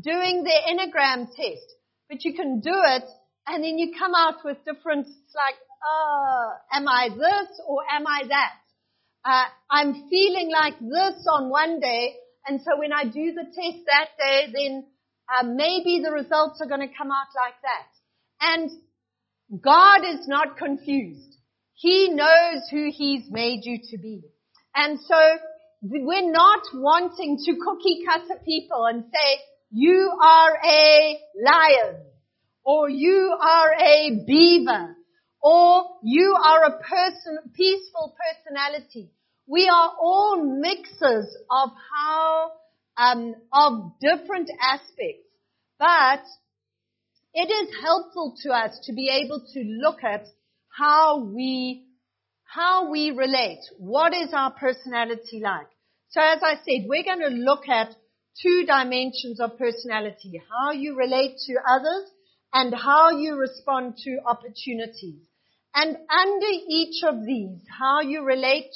doing the Enneagram test, but you can do it and then you come out with different, like, uh, am I this or am I that? uh, I'm feeling like this on one day, and so when I do the test that day, then uh, maybe the results are going to come out like that. And God is not confused. He knows who He's made you to be. And so we're not wanting to cookie cutter people and say, you are a lion, or you are a beaver, or you are a person, peaceful personality. We are all mixes of how, um, of different aspects. But it is helpful to us to be able to look at how we, how we relate. What is our personality like? So as I said, we're going to look at two dimensions of personality. How you relate to others and how you respond to opportunities. And under each of these, how you relate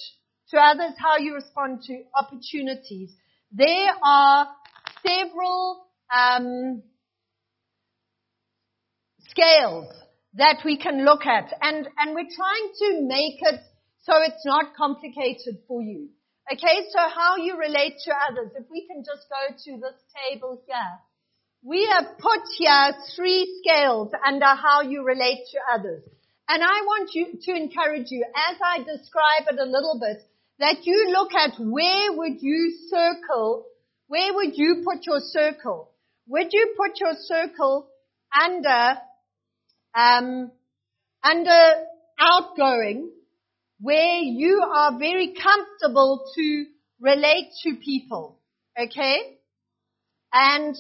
to others, how you respond to opportunities, there are several um, scales that we can look at, and and we're trying to make it so it's not complicated for you. Okay, so how you relate to others. If we can just go to this table here. We have put here three scales under how you relate to others. And I want you to encourage you, as I describe it a little bit, that you look at where would you circle, where would you put your circle? Would you put your circle under, um, under outgoing, where you are very comfortable to relate to people? Okay? And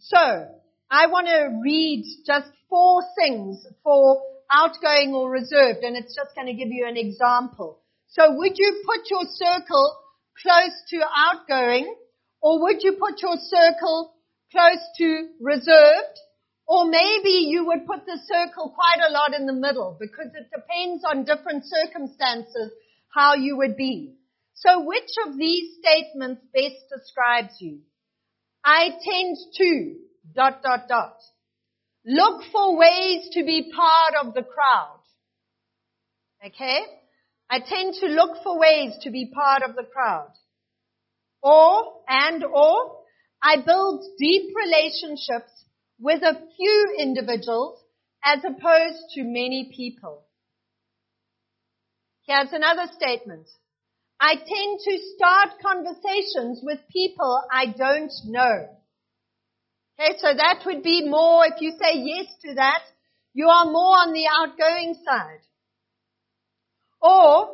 so, I want to read just four things for outgoing or reserved, and it's just going to give you an example. So would you put your circle close to outgoing, or would you put your circle close to reserved? Or maybe you would put the circle quite a lot in the middle because it depends on different circumstances how you would be. So which of these statements best describes you? I tend to dot dot dot. Look for ways to be part of the crowd. Okay? I tend to look for ways to be part of the crowd. Or, and or, I build deep relationships with a few individuals as opposed to many people. Here's another statement. I tend to start conversations with people I don't know. Okay, so that would be more, if you say yes to that, you are more on the outgoing side. Or,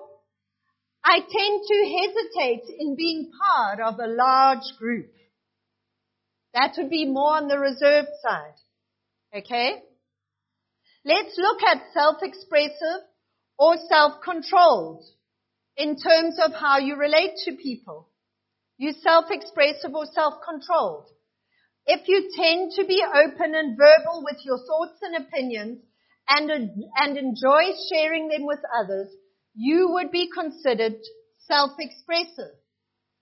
I tend to hesitate in being part of a large group. That would be more on the reserved side. Okay? Let's look at self-expressive or self-controlled in terms of how you relate to people. You self-expressive or self-controlled. If you tend to be open and verbal with your thoughts and opinions and, and enjoy sharing them with others, you would be considered self-expressive.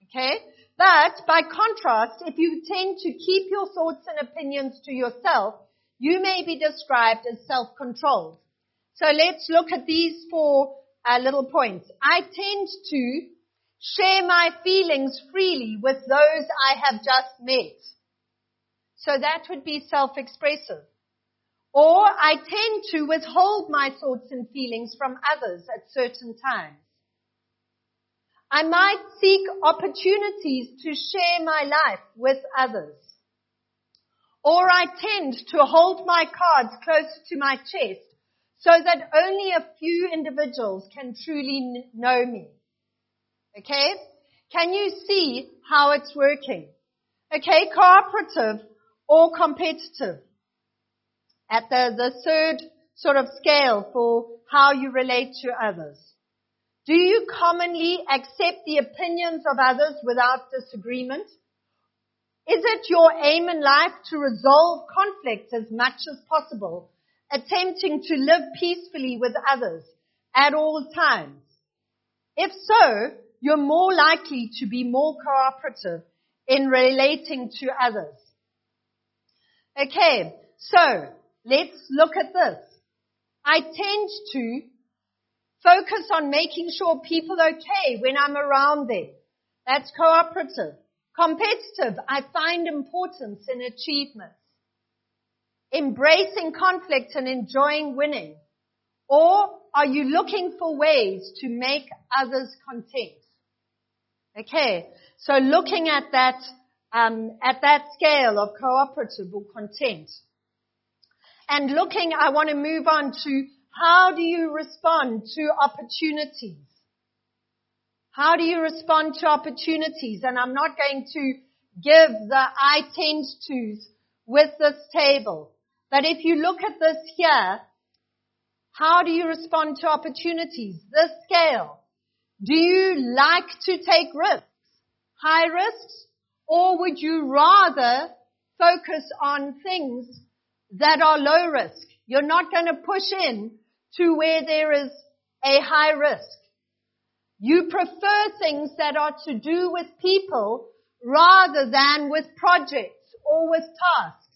Okay? But by contrast, if you tend to keep your thoughts and opinions to yourself, you may be described as self-controlled. So let's look at these four uh, little points. I tend to share my feelings freely with those I have just met. So that would be self-expressive. Or I tend to withhold my thoughts and feelings from others at certain times. I might seek opportunities to share my life with others. Or I tend to hold my cards close to my chest so that only a few individuals can truly know me. Okay? Can you see how it's working? Okay, cooperative or competitive. At the, the third sort of scale for how you relate to others. Do you commonly accept the opinions of others without disagreement? Is it your aim in life to resolve conflicts as much as possible, attempting to live peacefully with others at all times? If so, you're more likely to be more cooperative in relating to others. Okay, so let's look at this. I tend to focus on making sure people are okay when I'm around them. That's cooperative. Competitive, I find importance in achievements. Embracing conflict and enjoying winning. Or are you looking for ways to make others content? Okay, so looking at that, um, at that scale of cooperative or content. And looking, I want to move on to how do you respond to opportunities? How do you respond to opportunities? And I'm not going to give the I tend tos with this table. But if you look at this here, how do you respond to opportunities? This scale. Do you like to take risks? High risks? Or would you rather focus on things that are low risk? You're not going to push in to where there is a high risk. You prefer things that are to do with people rather than with projects or with tasks.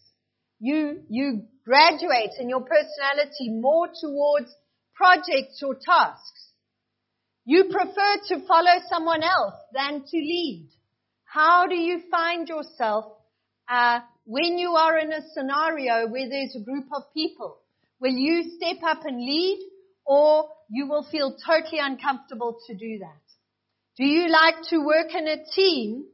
You, you graduate in your personality more towards projects or tasks. You prefer to follow someone else than to lead. How do you find yourself uh, when you are in a scenario where there's a group of people? Will you step up and lead or you will feel totally uncomfortable to do that? Do you like to work in a team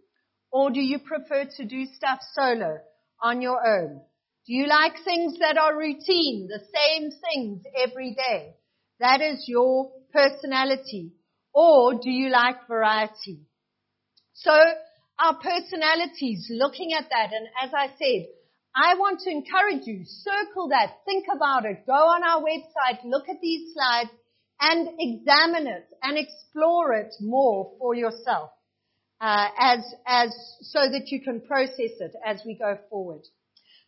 or do you prefer to do stuff solo on your own? Do you like things that are routine, the same things every day? That is your personality. Or do you like variety? So our personalities, looking at that, and as I said, I want to encourage you, circle that, think about it, go on our website, look at these slides, and examine it and explore it more for yourself, uh, as as so that you can process it as we go forward.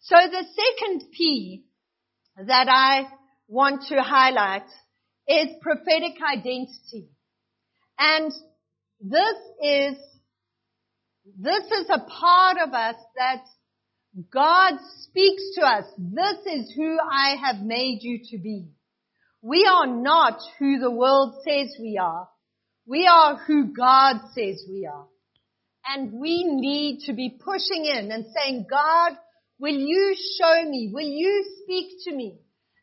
So the second P that I want to highlight is prophetic identity. And this is, this is a part of us that God speaks to us. This is who I have made you to be. We are not who the world says we are. We are who God says we are. And we need to be pushing in and saying, God, Will you show me? Will you speak to me?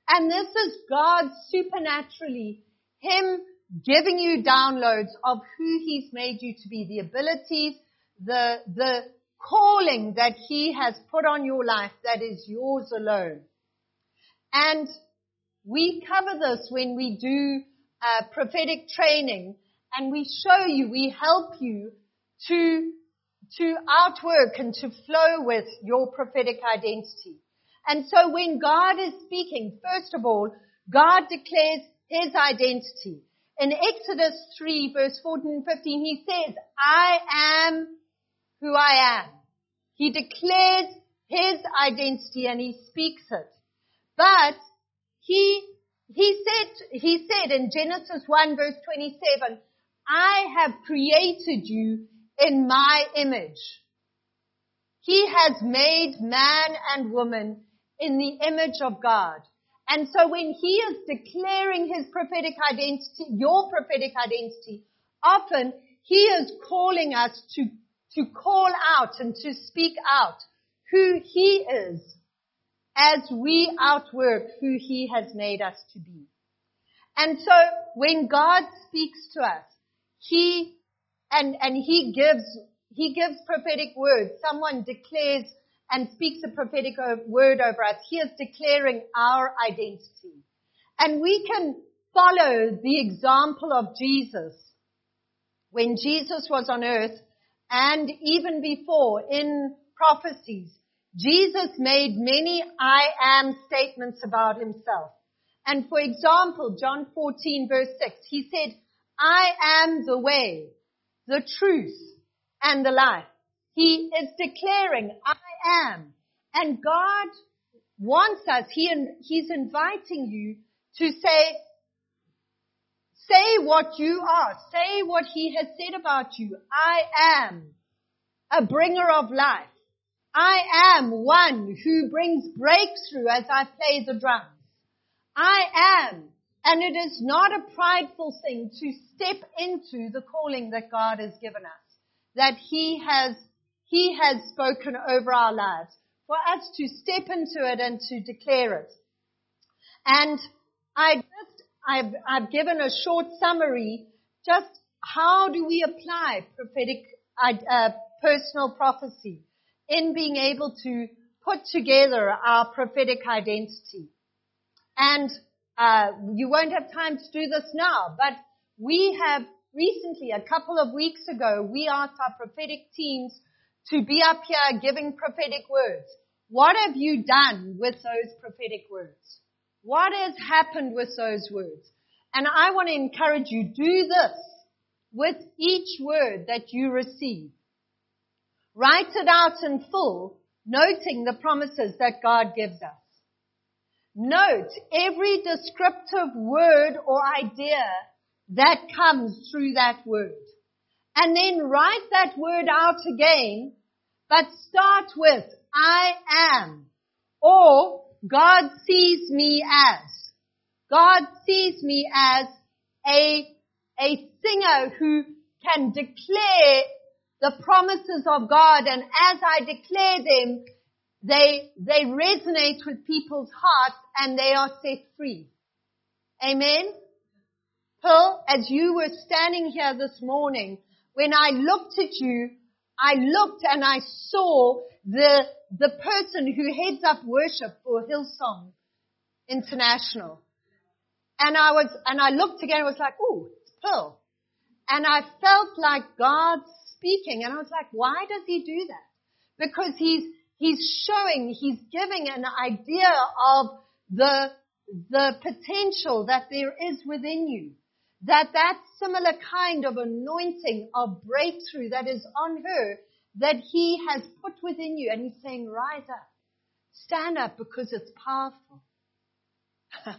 And this is God supernaturally, Him giving you downloads of who He's made you to be, the abilities, the, the calling that He has put on your life that is yours alone. And we cover this when we do uh, prophetic training and we show you, we help you to to outwork and to flow with your prophetic identity. And so when God is speaking, first of all, God declares his identity. In Exodus 3 verse 14 and 15, he says, I am who I am. He declares his identity and he speaks it. But he, he said, he said in Genesis 1 verse 27, I have created you in my image. He has made man and woman in the image of God. And so when he is declaring his prophetic identity, your prophetic identity, often he is calling us to, to call out and to speak out who he is as we outwork who he has made us to be. And so when God speaks to us, he and, and he gives, he gives prophetic words. Someone declares and speaks a prophetic word over us. He is declaring our identity. And we can follow the example of Jesus. When Jesus was on earth and even before in prophecies, Jesus made many I am statements about himself. And for example, John 14 verse 6, he said, I am the way, the truth, and the life. He is declaring, I am. And God wants us, he, He's inviting you to say, say what you are. Say what He has said about you. I am a bringer of life. I am one who brings breakthrough as I play the drums. I am and it is not a prideful thing to step into the calling that God has given us. That He has, He has spoken over our lives for us to step into it and to declare it. And I just, I've, I've given a short summary, just how do we apply prophetic, uh, personal prophecy in being able to put together our prophetic identity. And uh, you won't have time to do this now, but we have recently, a couple of weeks ago, we asked our prophetic teams to be up here giving prophetic words. What have you done with those prophetic words? What has happened with those words? And I want to encourage you, do this with each word that you receive. Write it out in full, noting the promises that God gives us. Note every descriptive word or idea that comes through that word. And then write that word out again, but start with, I am, or God sees me as. God sees me as a, a singer who can declare the promises of God and as I declare them, they, they resonate with people's hearts and they are set free. Amen? Pearl, as you were standing here this morning, when I looked at you, I looked and I saw the, the person who heads up worship for Hillsong International. And I was, and I looked again and was like, oh, it's Pearl. And I felt like God's speaking. And I was like, why does he do that? Because he's, he's showing, he's giving an idea of the, the potential that there is within you. That that similar kind of anointing of breakthrough that is on her, that he has put within you. And he's saying, rise up. Stand up because it's powerful.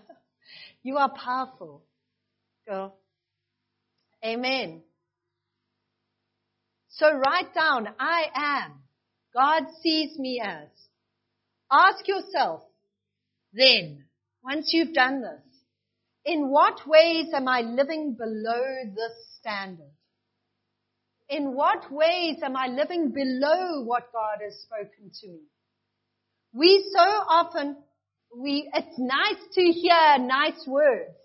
you are powerful. Girl. Amen. So write down, I am. God sees me as. Ask yourself, then, once you've done this, in what ways am I living below this standard? In what ways am I living below what God has spoken to me? We so often, we, it's nice to hear nice words.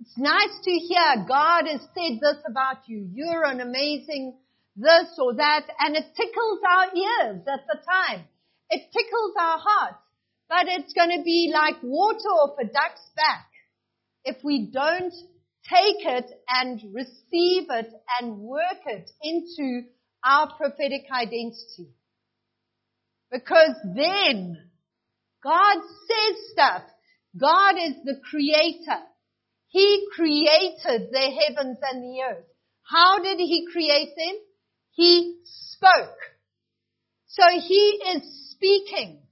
It's nice to hear God has said this about you. You're an amazing this or that, and it tickles our ears at the time. It tickles our hearts, but it's going to be like water off a duck's back if we don't take it and receive it and work it into our prophetic identity. Because then God says stuff. God is the creator. He created the heavens and the earth. How did he create them? He spoke. So he is speaking.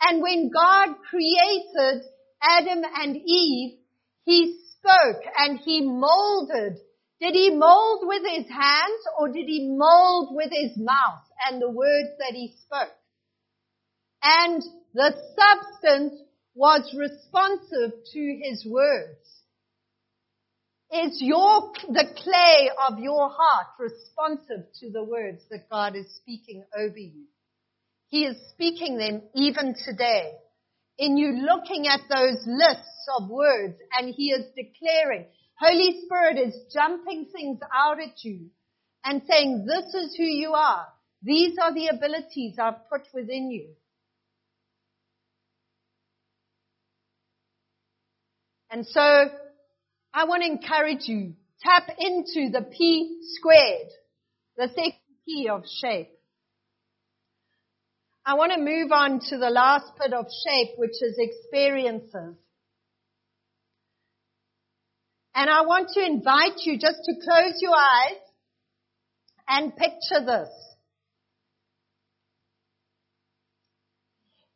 And when God created Adam and Eve, he spoke and he molded. Did he mold with his hands or did he mold with his mouth and the words that he spoke? And the substance was responsive to his words. Is your, the clay of your heart responsive to the words that God is speaking over you? He is speaking them even today. In you looking at those lists of words and He is declaring, Holy Spirit is jumping things out at you and saying, this is who you are. These are the abilities I've put within you. And so I want to encourage you, tap into the P squared, the second P of shape. I want to move on to the last bit of shape, which is experiences. And I want to invite you just to close your eyes and picture this.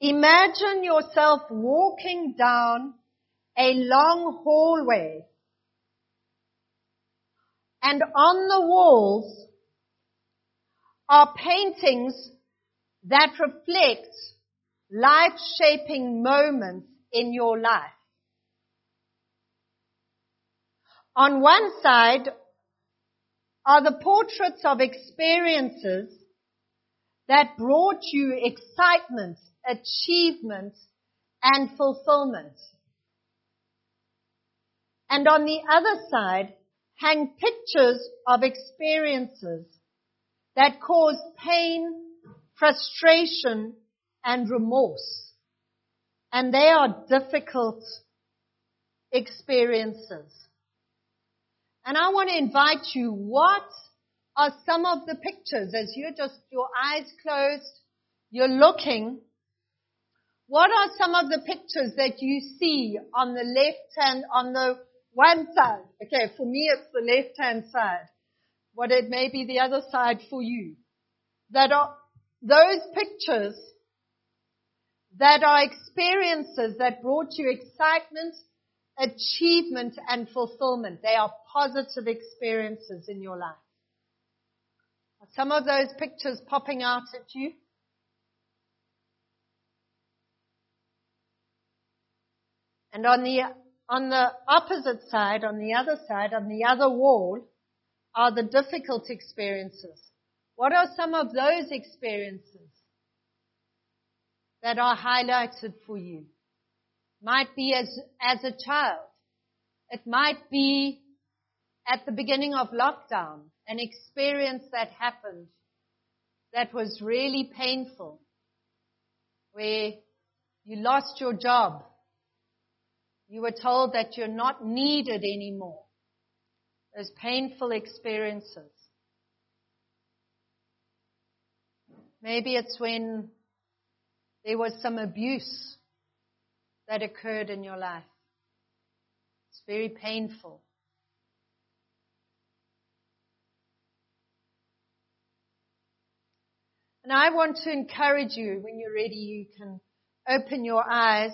Imagine yourself walking down a long hallway and on the walls are paintings that reflect life-shaping moments in your life. On one side are the portraits of experiences that brought you excitement, achievement, and fulfillment. And on the other side, hang pictures of experiences that cause pain, frustration, and remorse. And they are difficult experiences. And I want to invite you, what are some of the pictures as you're just, your eyes closed, you're looking, what are some of the pictures that you see on the left hand, on the one side? Okay, for me it's the left hand side. What it may be the other side for you. That are those pictures that are experiences that brought you excitement, achievement, and fulfillment. They are positive experiences in your life. Are some of those pictures popping out at you? And on the, on the opposite side, on the other side, on the other wall, are the difficult experiences. What are some of those experiences that are highlighted for you? Might be as, as a child. It might be at the beginning of lockdown, an experience that happened that was really painful, where you lost your job. You were told that you're not needed anymore. Those painful experiences. Maybe it's when there was some abuse that occurred in your life. It's very painful. And I want to encourage you, when you're ready, you can open your eyes.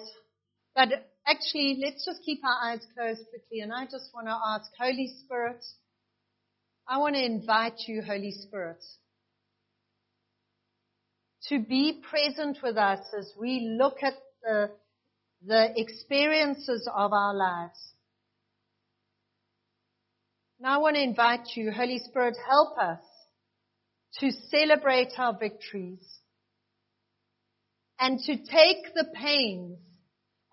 But actually, let's just keep our eyes closed quickly. And I just want to ask, Holy Spirit, I want to invite you, Holy Spirit, to be present with us as we look at the, the experiences of our lives. Now I want to invite you, Holy Spirit, help us to celebrate our victories and to take the pains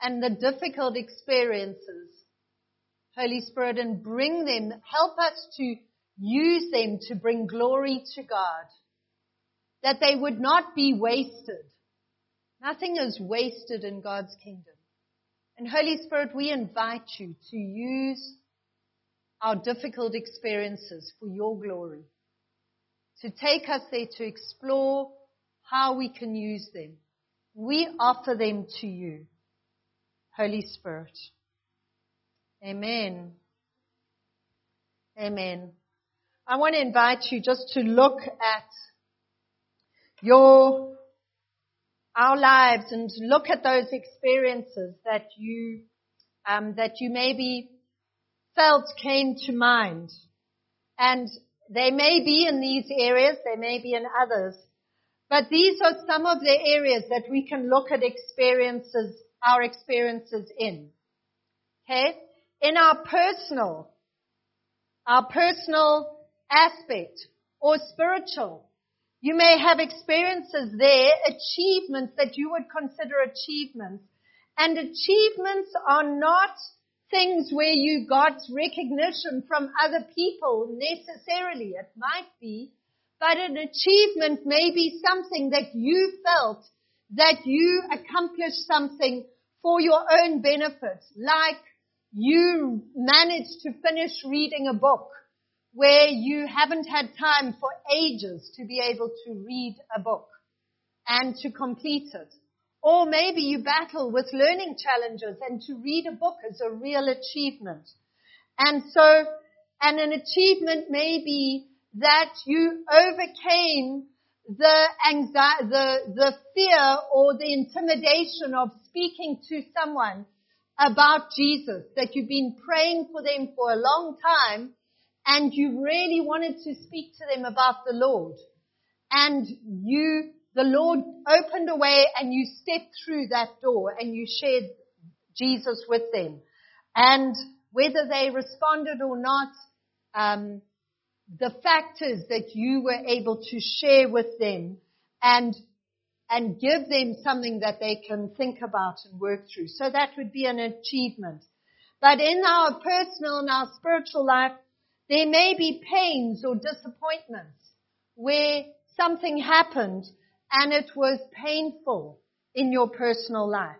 and the difficult experiences, Holy Spirit, and bring them, help us to use them to bring glory to God that they would not be wasted. Nothing is wasted in God's kingdom. And Holy Spirit, we invite you to use our difficult experiences for your glory. To take us there to explore how we can use them. We offer them to you, Holy Spirit. Amen. Amen. I want to invite you just to look at your, our lives and look at those experiences that you, um, that you maybe felt came to mind. And they may be in these areas, they may be in others. But these are some of the areas that we can look at experiences, our experiences in. Okay? In our personal, our personal aspect or spiritual. You may have experiences there, achievements that you would consider achievements. And achievements are not things where you got recognition from other people necessarily. It might be, but an achievement may be something that you felt that you accomplished something for your own benefit, like you managed to finish reading a book where you haven't had time for ages to be able to read a book and to complete it. Or maybe you battle with learning challenges and to read a book is a real achievement. And so, and an achievement may be that you overcame the anxiety, the, the fear or the intimidation of speaking to someone about Jesus, that you've been praying for them for a long time and you really wanted to speak to them about the Lord. And you, the Lord opened a way and you stepped through that door and you shared Jesus with them. And whether they responded or not, um, the fact is that you were able to share with them and and give them something that they can think about and work through. So that would be an achievement. But in our personal and our spiritual life, there may be pains or disappointments where something happened and it was painful in your personal life.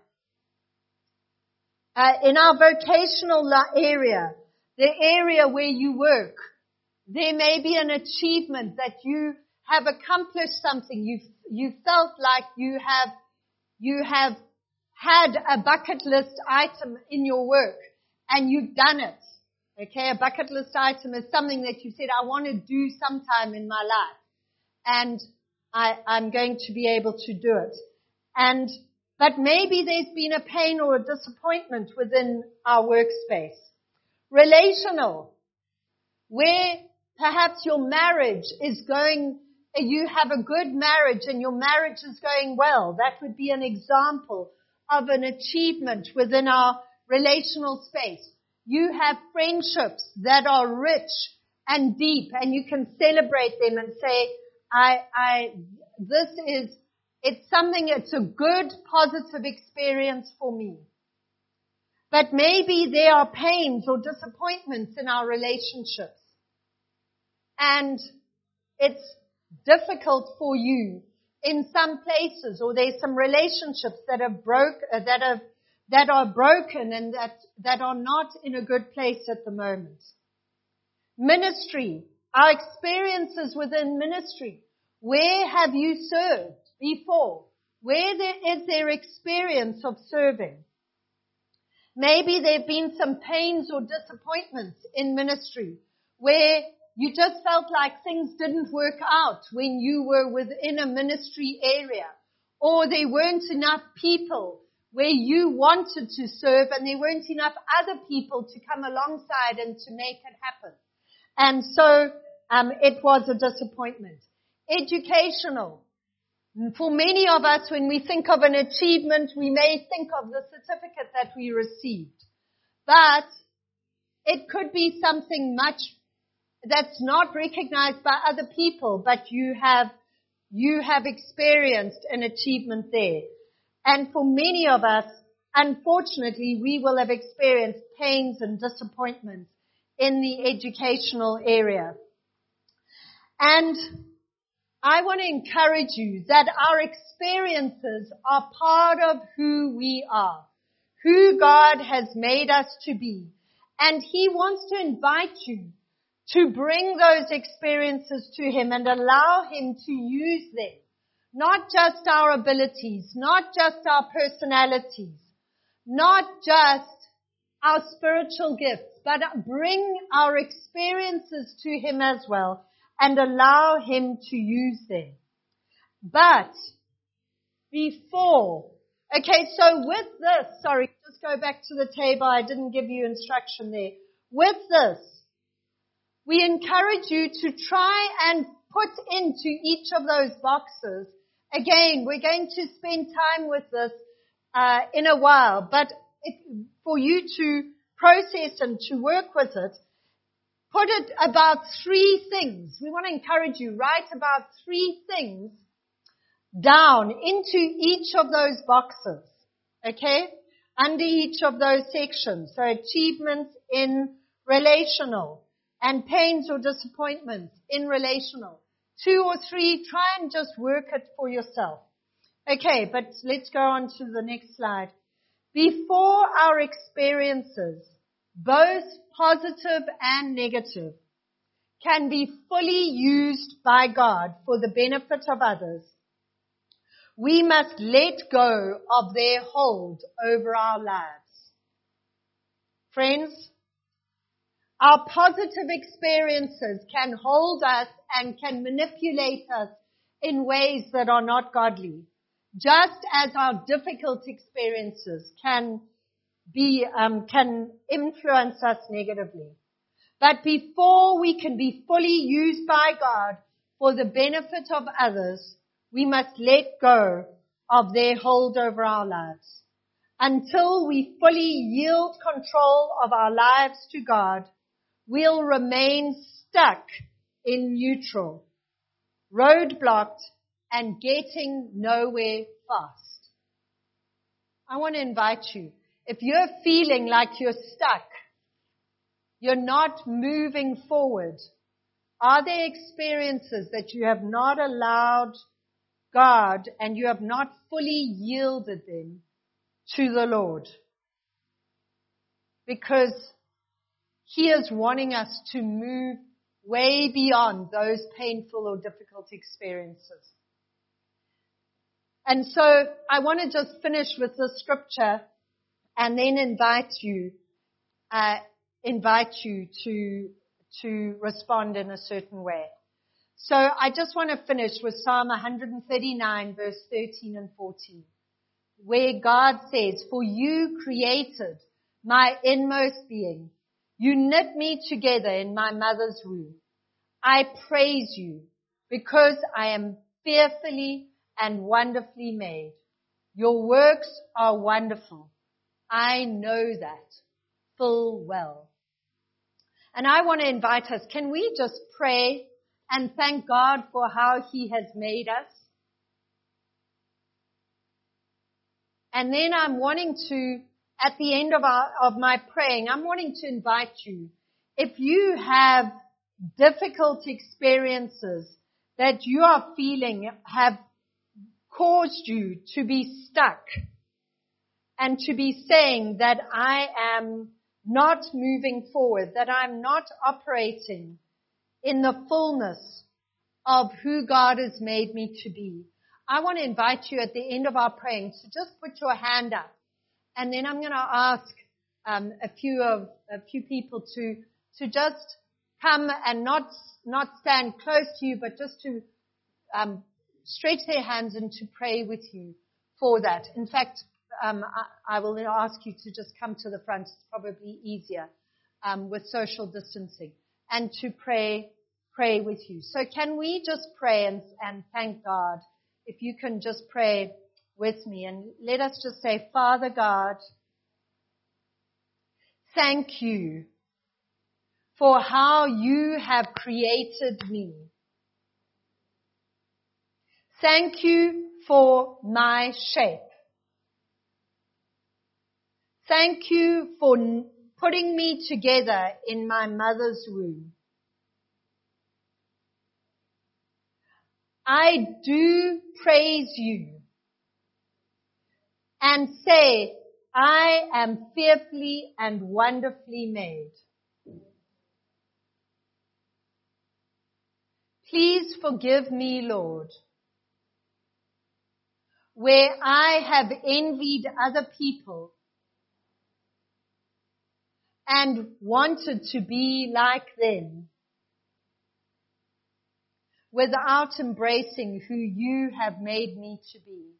Uh, in our vocational area, the area where you work, there may be an achievement that you have accomplished something. You've, you felt like you have, you have had a bucket list item in your work and you've done it. Okay, a bucket list item is something that you said, I want to do sometime in my life. And I, I'm going to be able to do it. And, but maybe there's been a pain or a disappointment within our workspace. Relational, where perhaps your marriage is going, you have a good marriage and your marriage is going well. That would be an example of an achievement within our relational space. You have friendships that are rich and deep and you can celebrate them and say, I, I, this is, it's something, it's a good, positive experience for me. But maybe there are pains or disappointments in our relationships. And it's difficult for you in some places or there's some relationships that have broke, uh, that have, that are broken and that, that are not in a good place at the moment. Ministry, our experiences within ministry. Where have you served before? Where there is their experience of serving? Maybe there have been some pains or disappointments in ministry where you just felt like things didn't work out when you were within a ministry area or there weren't enough people where you wanted to serve and there weren't enough other people to come alongside and to make it happen. And so um, it was a disappointment. Educational. For many of us, when we think of an achievement, we may think of the certificate that we received. But it could be something much that's not recognized by other people, but you have, you have experienced an achievement there. And for many of us, unfortunately, we will have experienced pains and disappointments in the educational area. And I want to encourage you that our experiences are part of who we are, who God has made us to be. And He wants to invite you to bring those experiences to Him and allow Him to use them. Not just our abilities, not just our personalities, not just our spiritual gifts, but bring our experiences to Him as well and allow Him to use them. But before, okay, so with this, sorry, just go back to the table. I didn't give you instruction there. With this, we encourage you to try and put into each of those boxes. Again, we're going to spend time with this uh, in a while, but if, for you to process and to work with it, put it about three things. We want to encourage you, write about three things down into each of those boxes. Okay? Under each of those sections. So achievements in relational and pains or disappointments in relational. Two or three, try and just work it for yourself. Okay, but let's go on to the next slide. Before our experiences, both positive and negative, can be fully used by God for the benefit of others, we must let go of their hold over our lives. Friends, our positive experiences can hold us and can manipulate us in ways that are not godly. Just as our difficult experiences can be, um, can influence us negatively. But before we can be fully used by God for the benefit of others, we must let go of their hold over our lives. Until we fully yield control of our lives to God, we'll remain stuck in neutral, roadblocked, and getting nowhere fast. I want to invite you. If you're feeling like you're stuck, you're not moving forward, are there experiences that you have not allowed God and you have not fully yielded them to the Lord? Because He is wanting us to move way beyond those painful or difficult experiences. And so I want to just finish with the scripture and then invite you, uh, invite you to, to respond in a certain way. So I just want to finish with Psalm 139 verse 13 and 14, where God says, for you created my inmost being. You knit me together in my mother's womb. I praise you because I am fearfully and wonderfully made. Your works are wonderful. I know that full well. And I want to invite us, can we just pray and thank God for how He has made us? And then I'm wanting to at the end of, our, of my praying, I'm wanting to invite you, if you have difficult experiences that you are feeling have caused you to be stuck and to be saying that I am not moving forward, that I'm not operating in the fullness of who God has made me to be. I want to invite you at the end of our praying to just put your hand up and then I'm going to ask um, a few of a few people to to just come and not not stand close to you, but just to um, stretch their hands and to pray with you for that. In fact, um, I, I, will ask you to just come to the front. It's probably easier um, with social distancing and to pray pray with you. So can we just pray and, and thank God? If you can just pray with me and let us just say, Father God, thank you for how you have created me. Thank you for my shape. Thank you for putting me together in my mother's womb. I do praise you and say, I am fearfully and wonderfully made. Please forgive me, Lord, where I have envied other people and wanted to be like them without embracing who you have made me to be.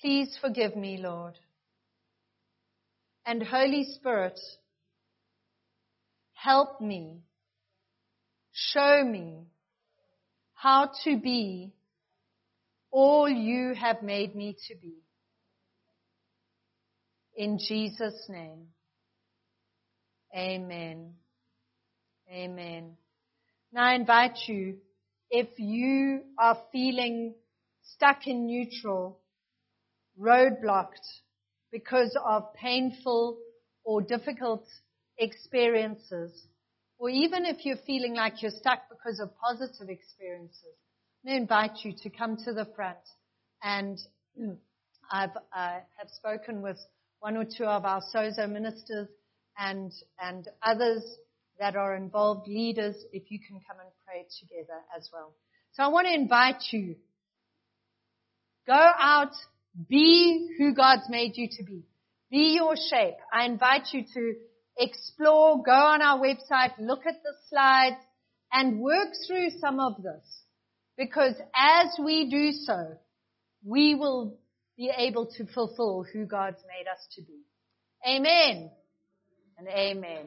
Please forgive me, Lord. And Holy Spirit, help me, show me how to be all you have made me to be. In Jesus' name. Amen. Amen. Now I invite you, if you are feeling stuck in neutral, roadblocked because of painful or difficult experiences, or even if you're feeling like you're stuck because of positive experiences, I invite you to come to the front. And I've uh, have spoken with one or two of our SOZO ministers and and others that are involved, leaders, if you can come and pray together as well. So I want to invite you. Go out be who God's made you to be. Be your shape. I invite you to explore, go on our website, look at the slides, and work through some of this. Because as we do so, we will be able to fulfill who God's made us to be. Amen and amen.